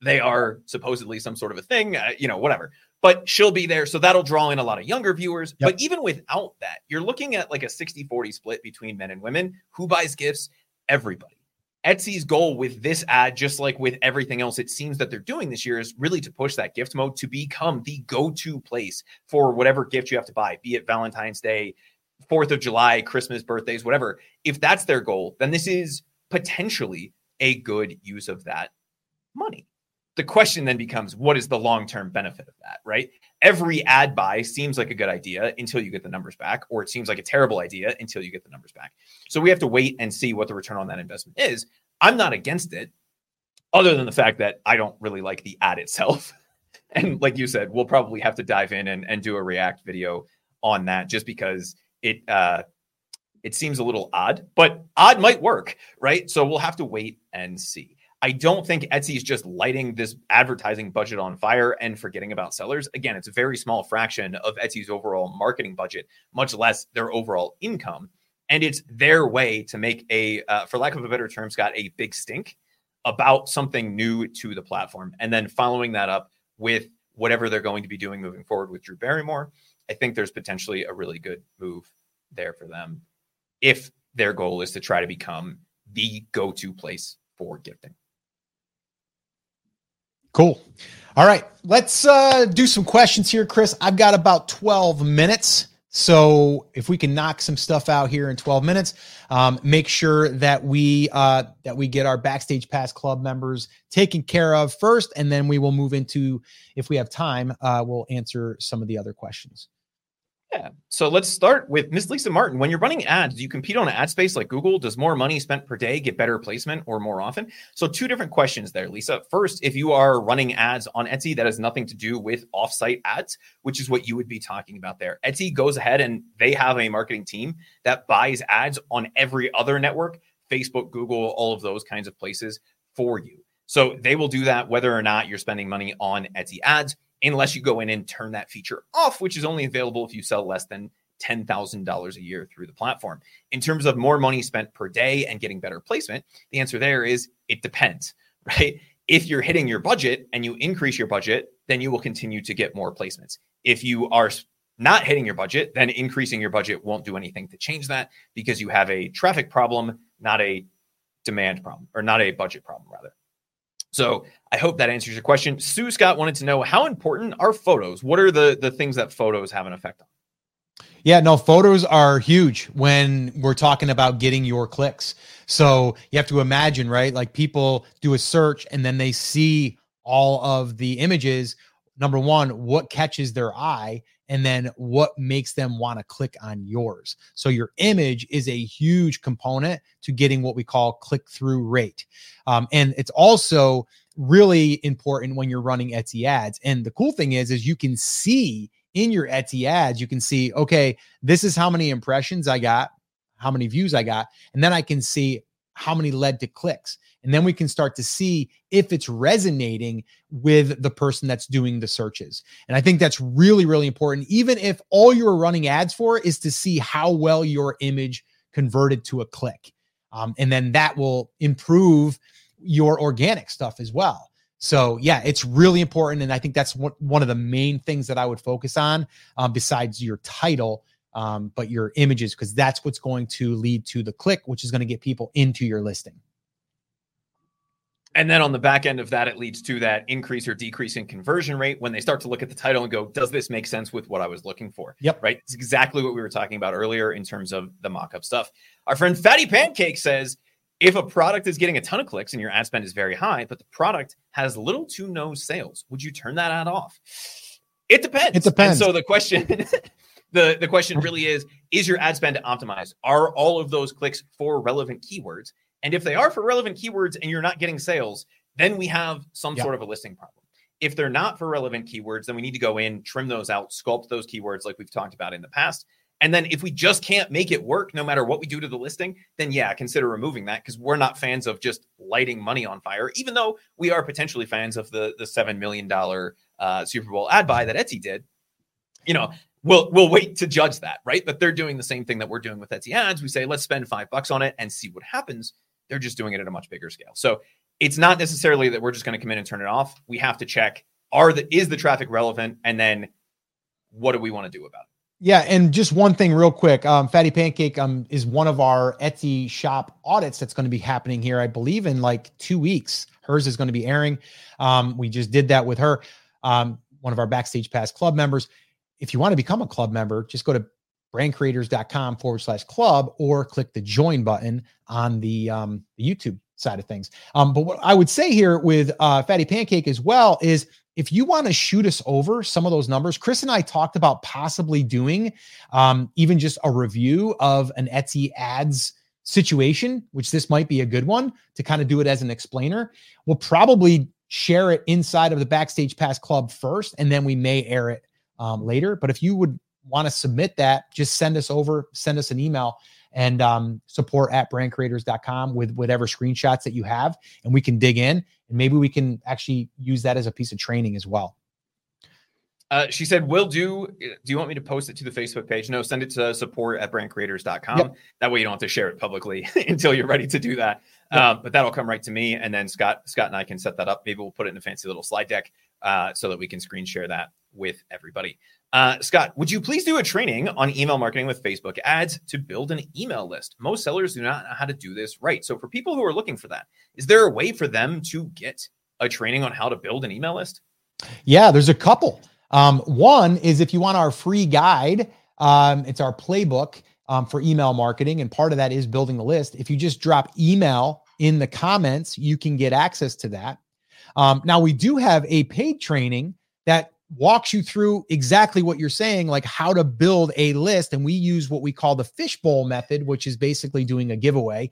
They are supposedly some sort of a thing, uh, you know, whatever. But she'll be there. So that'll draw in a lot of younger viewers. Yep. But even without that, you're looking at like a 60 40 split between men and women. Who buys gifts? Everybody. Etsy's goal with this ad, just like with everything else, it seems that they're doing this year is really to push that gift mode to become the go to place for whatever gift you have to buy, be it Valentine's Day, Fourth of July, Christmas, birthdays, whatever. If that's their goal, then this is potentially a good use of that money. The question then becomes what is the long term benefit of that, right? Every ad buy seems like a good idea until you get the numbers back, or it seems like a terrible idea until you get the numbers back. So we have to wait and see what the return on that investment is. I'm not against it, other than the fact that I don't really like the ad itself. and like you said, we'll probably have to dive in and, and do a react video on that just because it uh it seems a little odd, but odd might work, right? So we'll have to wait and see. I don't think Etsy is just lighting this advertising budget on fire and forgetting about sellers. Again, it's a very small fraction of Etsy's overall marketing budget, much less their overall income. And it's their way to make a, uh, for lack of a better term, Scott, a big stink about something new to the platform. And then following that up with whatever they're going to be doing moving forward with Drew Barrymore. I think there's potentially a really good move there for them if their goal is to try to become the go to place for gifting. Cool. All right, let's uh, do some questions here, Chris. I've got about 12 minutes. So if we can knock some stuff out here in 12 minutes, um, make sure that we uh, that we get our backstage pass club members taken care of first, and then we will move into if we have time, uh, we'll answer some of the other questions. Yeah. So let's start with Miss Lisa Martin. When you're running ads, do you compete on an ad space like Google? Does more money spent per day get better placement or more often? So, two different questions there, Lisa. First, if you are running ads on Etsy, that has nothing to do with offsite ads, which is what you would be talking about there. Etsy goes ahead and they have a marketing team that buys ads on every other network Facebook, Google, all of those kinds of places for you. So, they will do that whether or not you're spending money on Etsy ads unless you go in and turn that feature off, which is only available if you sell less than $10,000 a year through the platform. In terms of more money spent per day and getting better placement, the answer there is it depends, right? If you're hitting your budget and you increase your budget, then you will continue to get more placements. If you are not hitting your budget, then increasing your budget won't do anything to change that because you have a traffic problem, not a demand problem, or not a budget problem, rather. So I hope that answers your question. Sue Scott wanted to know how important are photos? What are the the things that photos have an effect on? Yeah, no, photos are huge when we're talking about getting your clicks. So you have to imagine, right? Like people do a search and then they see all of the images. Number one, what catches their eye? and then what makes them want to click on yours. So your image is a huge component to getting what we call click through rate. Um, and it's also really important when you're running Etsy ads. And the cool thing is, is you can see in your Etsy ads, you can see, okay, this is how many impressions I got, how many views I got, and then I can see how many led to clicks. And then we can start to see if it's resonating with the person that's doing the searches. And I think that's really, really important. Even if all you're running ads for is to see how well your image converted to a click. Um, and then that will improve your organic stuff as well. So yeah, it's really important, and I think that's one of the main things that I would focus on, um, besides your title, um, but your images, because that's what's going to lead to the click, which is going to get people into your listing. And then on the back end of that, it leads to that increase or decrease in conversion rate when they start to look at the title and go, does this make sense with what I was looking for? Yep. Right. It's exactly what we were talking about earlier in terms of the mock up stuff. Our friend Fatty Pancake says, if a product is getting a ton of clicks and your ad spend is very high, but the product has little to no sales, would you turn that ad off? It depends. It depends. And so the question, the, the question really is, is your ad spend optimized? Are all of those clicks for relevant keywords? And if they are for relevant keywords and you're not getting sales, then we have some sort of a listing problem. If they're not for relevant keywords, then we need to go in, trim those out, sculpt those keywords like we've talked about in the past, And then if we just can't make it work, no matter what we do to the listing, then yeah, consider removing that because we're not fans of just lighting money on fire, even though we are potentially fans of the the $7 million uh, Super Bowl ad buy that Etsy did. You know, we'll we'll wait to judge that, right? But they're doing the same thing that we're doing with Etsy ads. We say let's spend five bucks on it and see what happens. They're just doing it at a much bigger scale. So it's not necessarily that we're just going to come in and turn it off. We have to check are the is the traffic relevant, and then what do we want to do about it? Yeah, and just one thing real quick. Um, Fatty Pancake um, is one of our Etsy shop audits that's going to be happening here, I believe, in like two weeks. Hers is going to be airing. Um, we just did that with her, um, one of our Backstage Pass club members. If you want to become a club member, just go to brandcreators.com forward slash club or click the join button on the, um, YouTube side of things. Um, but what I would say here with uh, Fatty Pancake as well is if you want to shoot us over some of those numbers, Chris and I talked about possibly doing um, even just a review of an Etsy ads situation, which this might be a good one to kind of do it as an explainer. We'll probably share it inside of the Backstage Pass Club first, and then we may air it um, later. But if you would want to submit that, just send us over, send us an email and um, support at brandcreators.com with whatever screenshots that you have, and we can dig in and maybe we can actually use that as a piece of training as well. Uh, she said, Will do. Do you want me to post it to the Facebook page? No, send it to support at brandcreators.com. Yep. That way you don't have to share it publicly until you're ready to do that. Yep. Um, but that'll come right to me. And then Scott, Scott and I can set that up. Maybe we'll put it in a fancy little slide deck uh, so that we can screen share that with everybody. Uh, Scott, would you please do a training on email marketing with Facebook ads to build an email list? Most sellers do not know how to do this right. So, for people who are looking for that, is there a way for them to get a training on how to build an email list? Yeah, there's a couple. Um, one is if you want our free guide, um, it's our playbook um, for email marketing, and part of that is building the list. If you just drop email in the comments, you can get access to that. Um, now, we do have a paid training that walks you through exactly what you're saying, like how to build a list. And we use what we call the fishbowl method, which is basically doing a giveaway.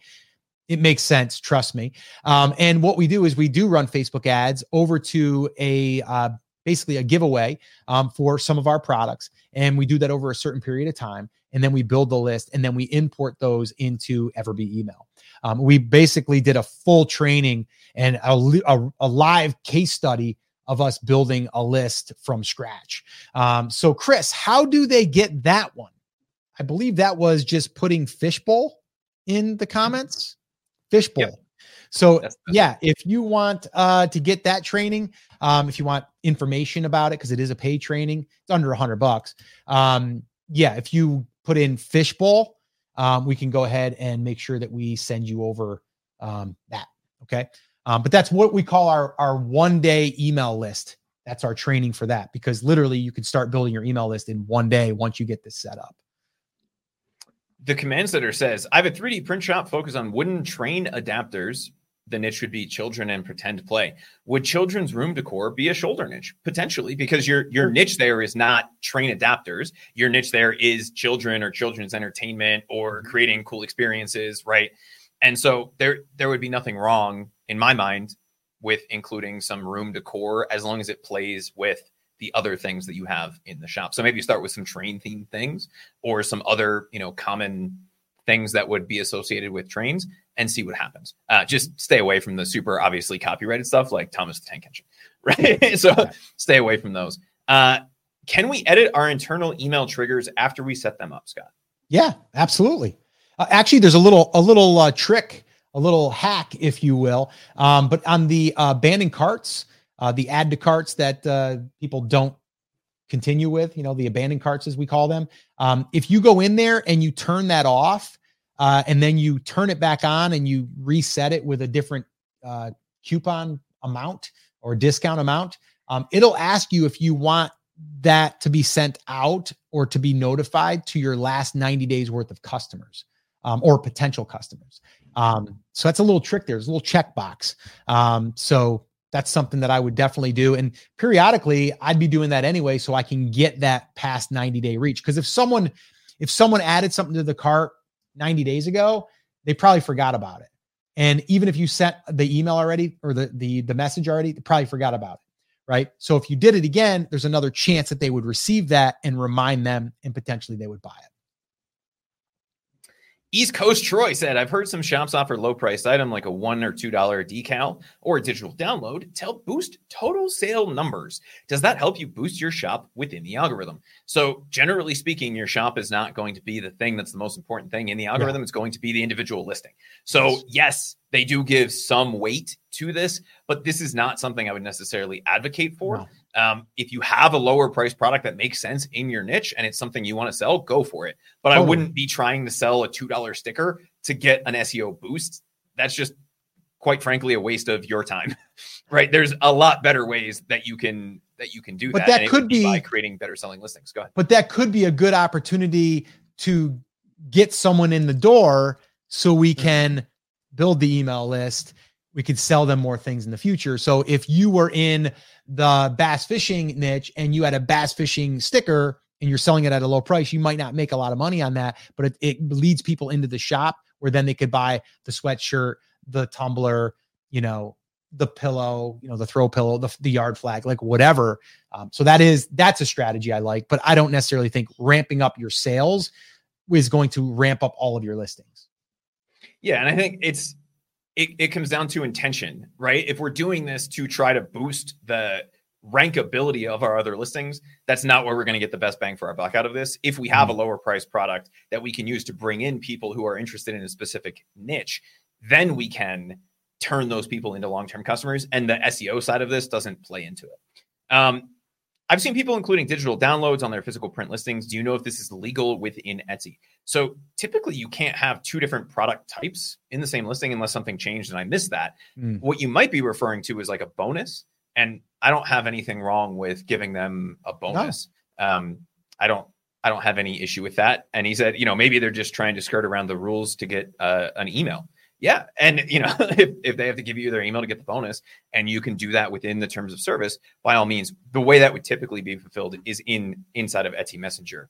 It makes sense, trust me. Um, and what we do is we do run Facebook ads over to a uh, basically a giveaway um, for some of our products. And we do that over a certain period of time. And then we build the list and then we import those into Everbee email. Um, we basically did a full training and a, a, a live case study of us building a list from scratch. Um, so, Chris, how do they get that one? I believe that was just putting fishbowl in the comments. Fishbowl. Yep. So yeah, if you want uh, to get that training, um, if you want information about it, because it is a paid training, it's under a hundred bucks. Um, yeah, if you put in fishbowl, um, we can go ahead and make sure that we send you over um, that. Okay. Um, but that's what we call our our one day email list. That's our training for that because literally you can start building your email list in one day once you get this set up. The command center says, I have a 3D print shop focused on wooden train adapters. The niche would be children and pretend play. Would children's room decor be a shoulder niche? Potentially, because your your niche there is not train adapters. Your niche there is children or children's entertainment or mm-hmm. creating cool experiences, right? And so there there would be nothing wrong in my mind with including some room decor as long as it plays with the other things that you have in the shop. So maybe you start with some train themed things or some other, you know, common things that would be associated with trains and see what happens. Uh, just stay away from the super obviously copyrighted stuff like Thomas the Tank Engine, right? so stay away from those. Uh, can we edit our internal email triggers after we set them up, Scott? Yeah, absolutely. Uh, actually, there's a little a little uh, trick a little hack, if you will. Um, but on the uh, abandoned carts, uh, the add to carts that uh, people don't continue with, you know, the abandoned carts as we call them. Um, if you go in there and you turn that off, uh, and then you turn it back on and you reset it with a different uh, coupon amount or discount amount, um, it'll ask you if you want that to be sent out or to be notified to your last 90 days worth of customers um, or potential customers. Um, so that's a little trick there. There's a little checkbox. Um, so that's something that I would definitely do. And periodically, I'd be doing that anyway, so I can get that past 90 day reach. Because if someone if someone added something to the cart 90 days ago, they probably forgot about it. And even if you sent the email already or the the the message already, they probably forgot about it. Right. So if you did it again, there's another chance that they would receive that and remind them and potentially they would buy it. East Coast Troy said, I've heard some shops offer low priced item like a one or two dollar decal or a digital download to help boost total sale numbers. Does that help you boost your shop within the algorithm? So, generally speaking, your shop is not going to be the thing that's the most important thing in the algorithm. Yeah. It's going to be the individual listing. So, yes. they do give some weight to this, but this is not something I would necessarily advocate for. No. Um, if you have a lower price product that makes sense in your niche and it's something you want to sell, go for it. But I wouldn't be trying to sell a $2 sticker to get an SEO boost. That's just quite frankly a waste of your time. right? There's a lot better ways that you can that you can do but that. that could be, be by creating better selling listings. Go ahead. But that could be a good opportunity to get someone in the door so we mm-hmm. can build the email list. We could sell them more things in the future. So if you were in the bass fishing niche and you had a bass fishing sticker and you're selling it at a low price, you might not make a lot of money on that, but it, it leads people into the shop where then they could buy the sweatshirt, the tumbler, you know, the pillow, you know, the throw pillow, the, the yard flag, like whatever. Um, so that is that's a strategy I like, but I don't necessarily think ramping up your sales is going to ramp up all of your listings. Yeah, and I think it's it, it comes down to intention, right? If we're doing this to try to boost the rankability of our other listings, that's not where we're going to get the best bang for our buck out of this. If we have a mm-hmm. lower price product that we can use to bring in people who are interested in a specific niche, then we can turn those people into long term customers. And the SEO side of this doesn't play into it. Um, I've seen people including digital downloads on their physical print listings. Do you know if this is legal within Etsy? So typically, you can't have two different product types in the same listing unless something changed and I missed that. Mm. What you might be referring to is like a bonus. And I don't have anything wrong with giving them a bonus. No. Um, I don't. I don't have any issue with that. And he said, you know, maybe they're just trying to skirt around the rules to get uh, an email. Yeah. And, you know, if, if they have to give you their email to get the bonus and you can do that within the terms of service, by all means, the way that would typically be fulfilled is in inside of Etsy Messenger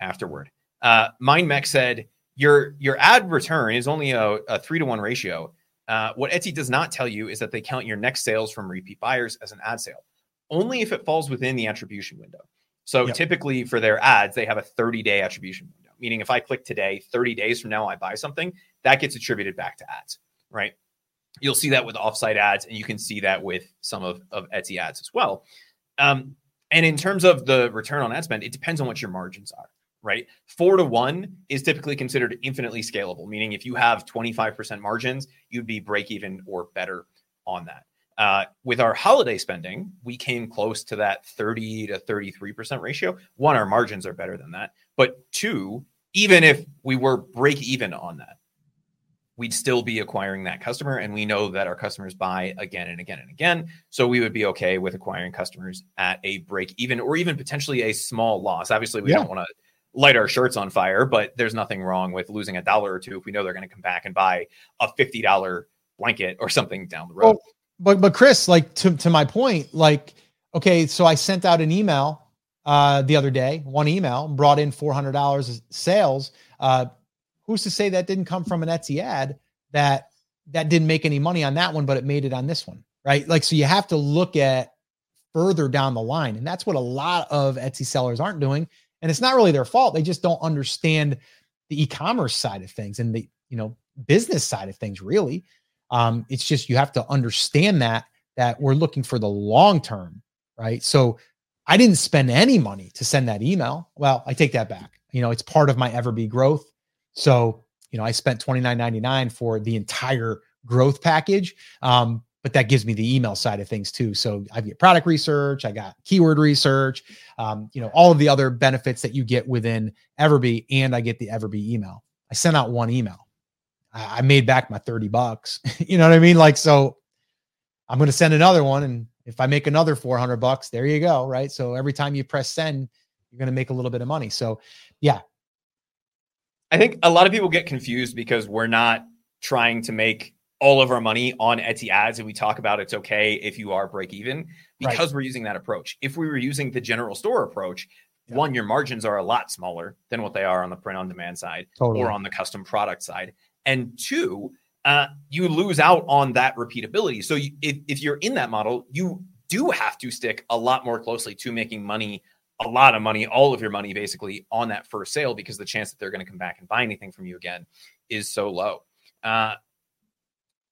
afterward. Uh, MindMech said, your, your ad return is only a, a three to one ratio. Uh, what Etsy does not tell you is that they count your next sales from repeat buyers as an ad sale, only if it falls within the attribution window. So yep. typically for their ads, they have a 30 day attribution window, meaning if I click today, 30 days from now, I buy something, that gets attributed back to ads, right? You'll see that with offsite ads, and you can see that with some of, of Etsy ads as well. Um, and in terms of the return on ad spend, it depends on what your margins are, right? Four to one is typically considered infinitely scalable, meaning if you have 25% margins, you'd be break even or better on that. Uh, with our holiday spending, we came close to that 30 to 33% ratio. One, our margins are better than that. But two, even if we were break even on that, we'd still be acquiring that customer. And we know that our customers buy again and again and again. So we would be okay with acquiring customers at a break even or even potentially a small loss. Obviously, we yeah. don't want to light our shirts on fire, but there's nothing wrong with losing a dollar or two if we know they're going to come back and buy a $50 blanket or something down the road. Well, but but Chris, like to to my point, like okay, so I sent out an email uh the other day, one email, brought in four hundred dollars sales. Uh who's to say that didn't come from an Etsy ad that that didn't make any money on that one, but it made it on this one, right? Like, so you have to look at further down the line. And that's what a lot of Etsy sellers aren't doing. And it's not really their fault. They just don't understand the e-commerce side of things and the, you know, business side of things, really. Um, it's just you have to understand that that we're looking for the long term, right? So I didn't spend any money to send that email. Well, I take that back. You know, it's part of my Everbee growth. So, you know, I spent $29.99 for the entire growth package. Um, but that gives me the email side of things too. So I get product research, I got keyword research, um, you know, all of the other benefits that you get within Everbee, and I get the Everbee email. I sent out one email. I, I made back my 30 bucks. you know what I mean? Like, so I'm going to send another one. And if I make another 400 bucks, there you go. Right. So every time you press send, you're going to make a little bit of money. So yeah, I think a lot of people get confused because we're not trying to make all of our money on Etsy ads and we talk about it's okay if you are break even because right. we're using that approach. If we were using the general store approach, yeah. one, your margins are a lot smaller than what they are on the print on demand side totally. or on the custom product side. And two, uh, you lose out on that repeatability. So you, if, if you're in that model, you do have to stick a lot more closely to making money a lot of money, all of your money basically on that first sale because the chance that they're going to come back and buy anything from you again is so low. Uh,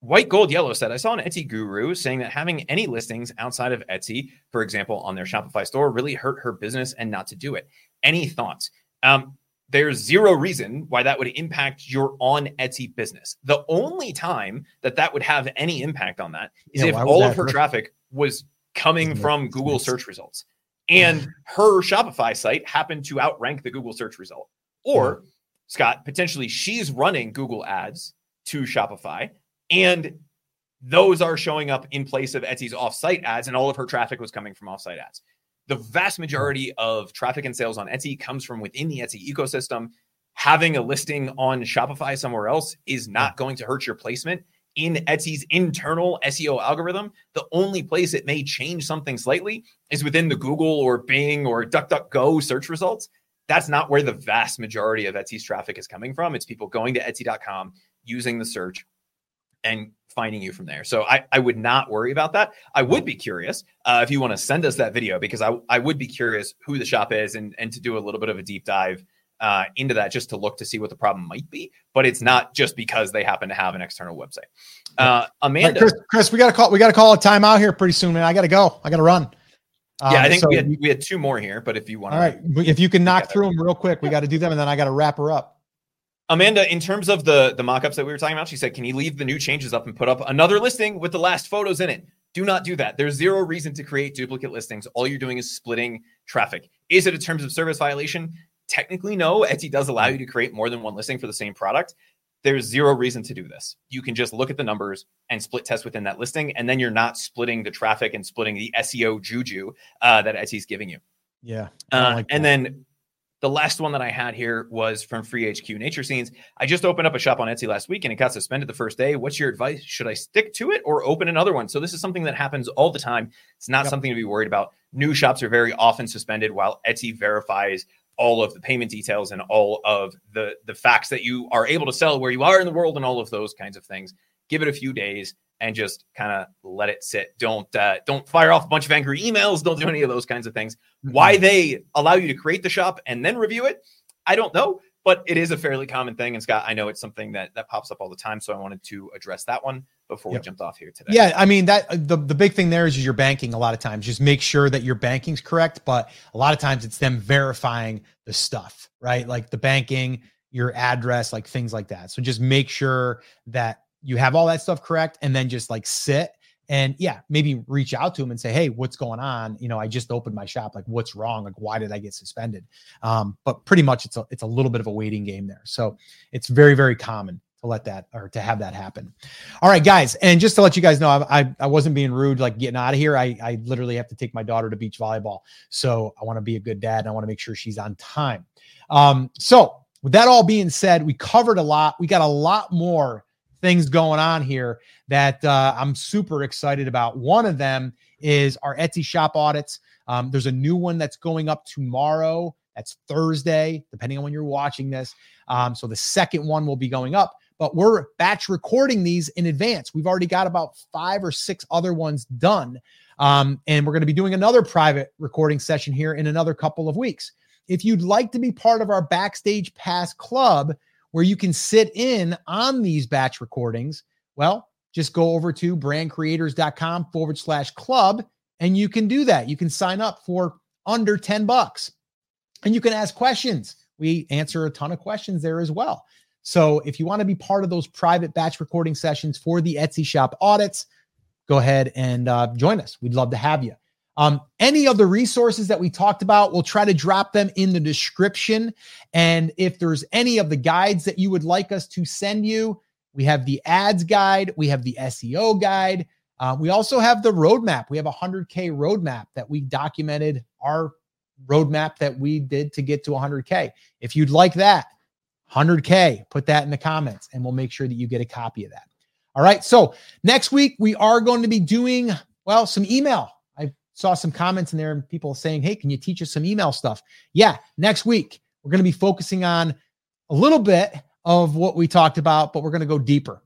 White Gold Yellow said, I saw an Etsy guru saying that having any listings outside of Etsy, for example, on their Shopify store, really hurt her business and not to do it. Any thoughts? Um, there's zero reason why that would impact your on Etsy business. The only time that that would have any impact on that is yeah, if all of her traffic was coming from Google search results and her Shopify site happened to outrank the Google search result. Or, yeah. Scott, potentially she's running Google ads to Shopify and those are showing up in place of Etsy's offsite ads, and all of her traffic was coming from offsite ads. The vast hmm. majority of traffic and sales on Etsy comes from within the Etsy ecosystem. Having a listing on Shopify somewhere else is hmm. not going to hurt your placement in Etsy's internal SEO algorithm. The only place it may change something slightly is within the Google or Bing or DuckDuckGo search results. That's not where the vast majority of Etsy's traffic is coming from. It's people going to Etsy.com, using the search, and finding you from there. So I, I would not worry about that. I would be curious uh, if you want to send us that video because I, I would be curious who the shop is and, and to do a little bit of a deep dive uh, into that just to look to see what the problem might be. But it's not just because they happen to have an external website. Uh, Amanda, Chris, Chris, we got to call we got to call a timeout here pretty soon, man. I got to go. I got to run. Um, yeah, I think so we, had, we had two more here, but if you want, all right, if you can knock through them real quick, we got to do them, and then I got to wrap her up. Amanda, in terms of the the mock-ups that we were talking about, she said, "Can you leave the new changes up and put up another listing with the last photos in it?" Do not do that. There's zero reason to create duplicate listings. All you're doing is splitting traffic. Is it a terms of service violation? Technically, no. Etsy does allow you to create more than one listing for the same product. There's zero reason to do this. You can just look at the numbers and split test within that listing, and then you're not splitting the traffic and splitting the SEO juju uh, that Etsy's giving you. Yeah. Uh, like and then the last one that I had here was from Free HQ Nature Scenes. I just opened up a shop on Etsy last week and it got suspended the first day. What's your advice? Should I stick to it or open another one? So this is something that happens all the time. It's not yep. something to be worried about. New shops are very often suspended while Etsy verifies all of the payment details and all of the the facts that you are able to sell where you are in the world and all of those kinds of things. Give it a few days and just kind of let it sit. Don't uh, don't fire off a bunch of angry emails. Don't do any of those kinds of things. Mm-hmm. Why they allow you to create the shop and then review it, I don't know, but it is a fairly common thing. And Scott, I know it's something that that pops up all the time, so I wanted to address that one before yep. we jumped off here today. Yeah, I mean that the the big thing there is, is your banking. A lot of times, just make sure that your banking's correct. But a lot of times, it's them verifying the stuff, right? Like the banking, your address, like things like that. So just make sure that you have all that stuff correct and then just like sit and yeah maybe reach out to them and say hey what's going on? You know i just opened my shop. Like what's wrong? Like why did i get suspended? Um, but pretty much it's a it's a little bit of a waiting game there. So it's very very common to let that or to have that happen. All right guys and just to let you guys know i i, I wasn't being rude like getting out of here. I i literally have to take my daughter to beach volleyball. So i want to be a good dad and i want to make sure she's on time. Um so with that all being said we covered a lot. We got a lot more things going on here that uh, I'm super excited about. One of them is our Etsy shop audits. Um, there's a new one that's going up tomorrow. That's Thursday, depending on when you're watching this. Um, so the second one will be going up, but we're batch recording these in advance. We've already got about five or six other ones done. Um, and we're going to be doing another private recording session here in another couple of weeks. If you'd like to be part of our Backstage Pass Club, where you can sit in on these batch recordings, well, just go over to brandcreators.com forward slash club and you can do that. You can sign up for under 10 bucks and you can ask questions. We answer a ton of questions there as well. So if you want to be part of those private batch recording sessions for the Etsy shop audits, go ahead and uh, join us. We'd love to have you. Um, any of the resources that we talked about, we'll try to drop them in the description. And if there's any of the guides that you would like us to send you, we have the ads guide, we have the SEO guide. Uh, we also have the roadmap. We have a 100K roadmap that we documented our roadmap that we did to get to 100K. If you'd like that, 100K, put that in the comments and we'll make sure that you get a copy of that. All right. So next week, we are going to be doing, well, some email saw some comments in there and people saying, Hey, can you teach us some email stuff? Yeah, next week we're going to be focusing on a little bit of what we talked about, but we're going to go deeper.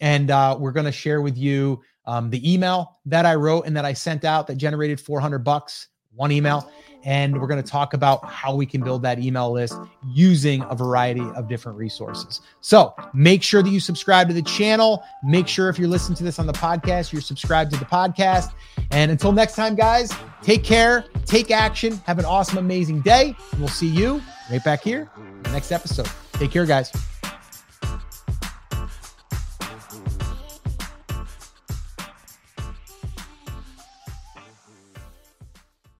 And uh, we're going to share with you um, the email that I wrote and that I sent out that generated 400 bucks one email. And we're going to talk about how we can build that email list using a variety of different resources. So make sure that you subscribe to the channel. Make sure if you're listening to this on the podcast, you're subscribed to the podcast. And until next time, guys, take care, take action, have an awesome, amazing day. And we'll see you right back here next episode. Take care, guys.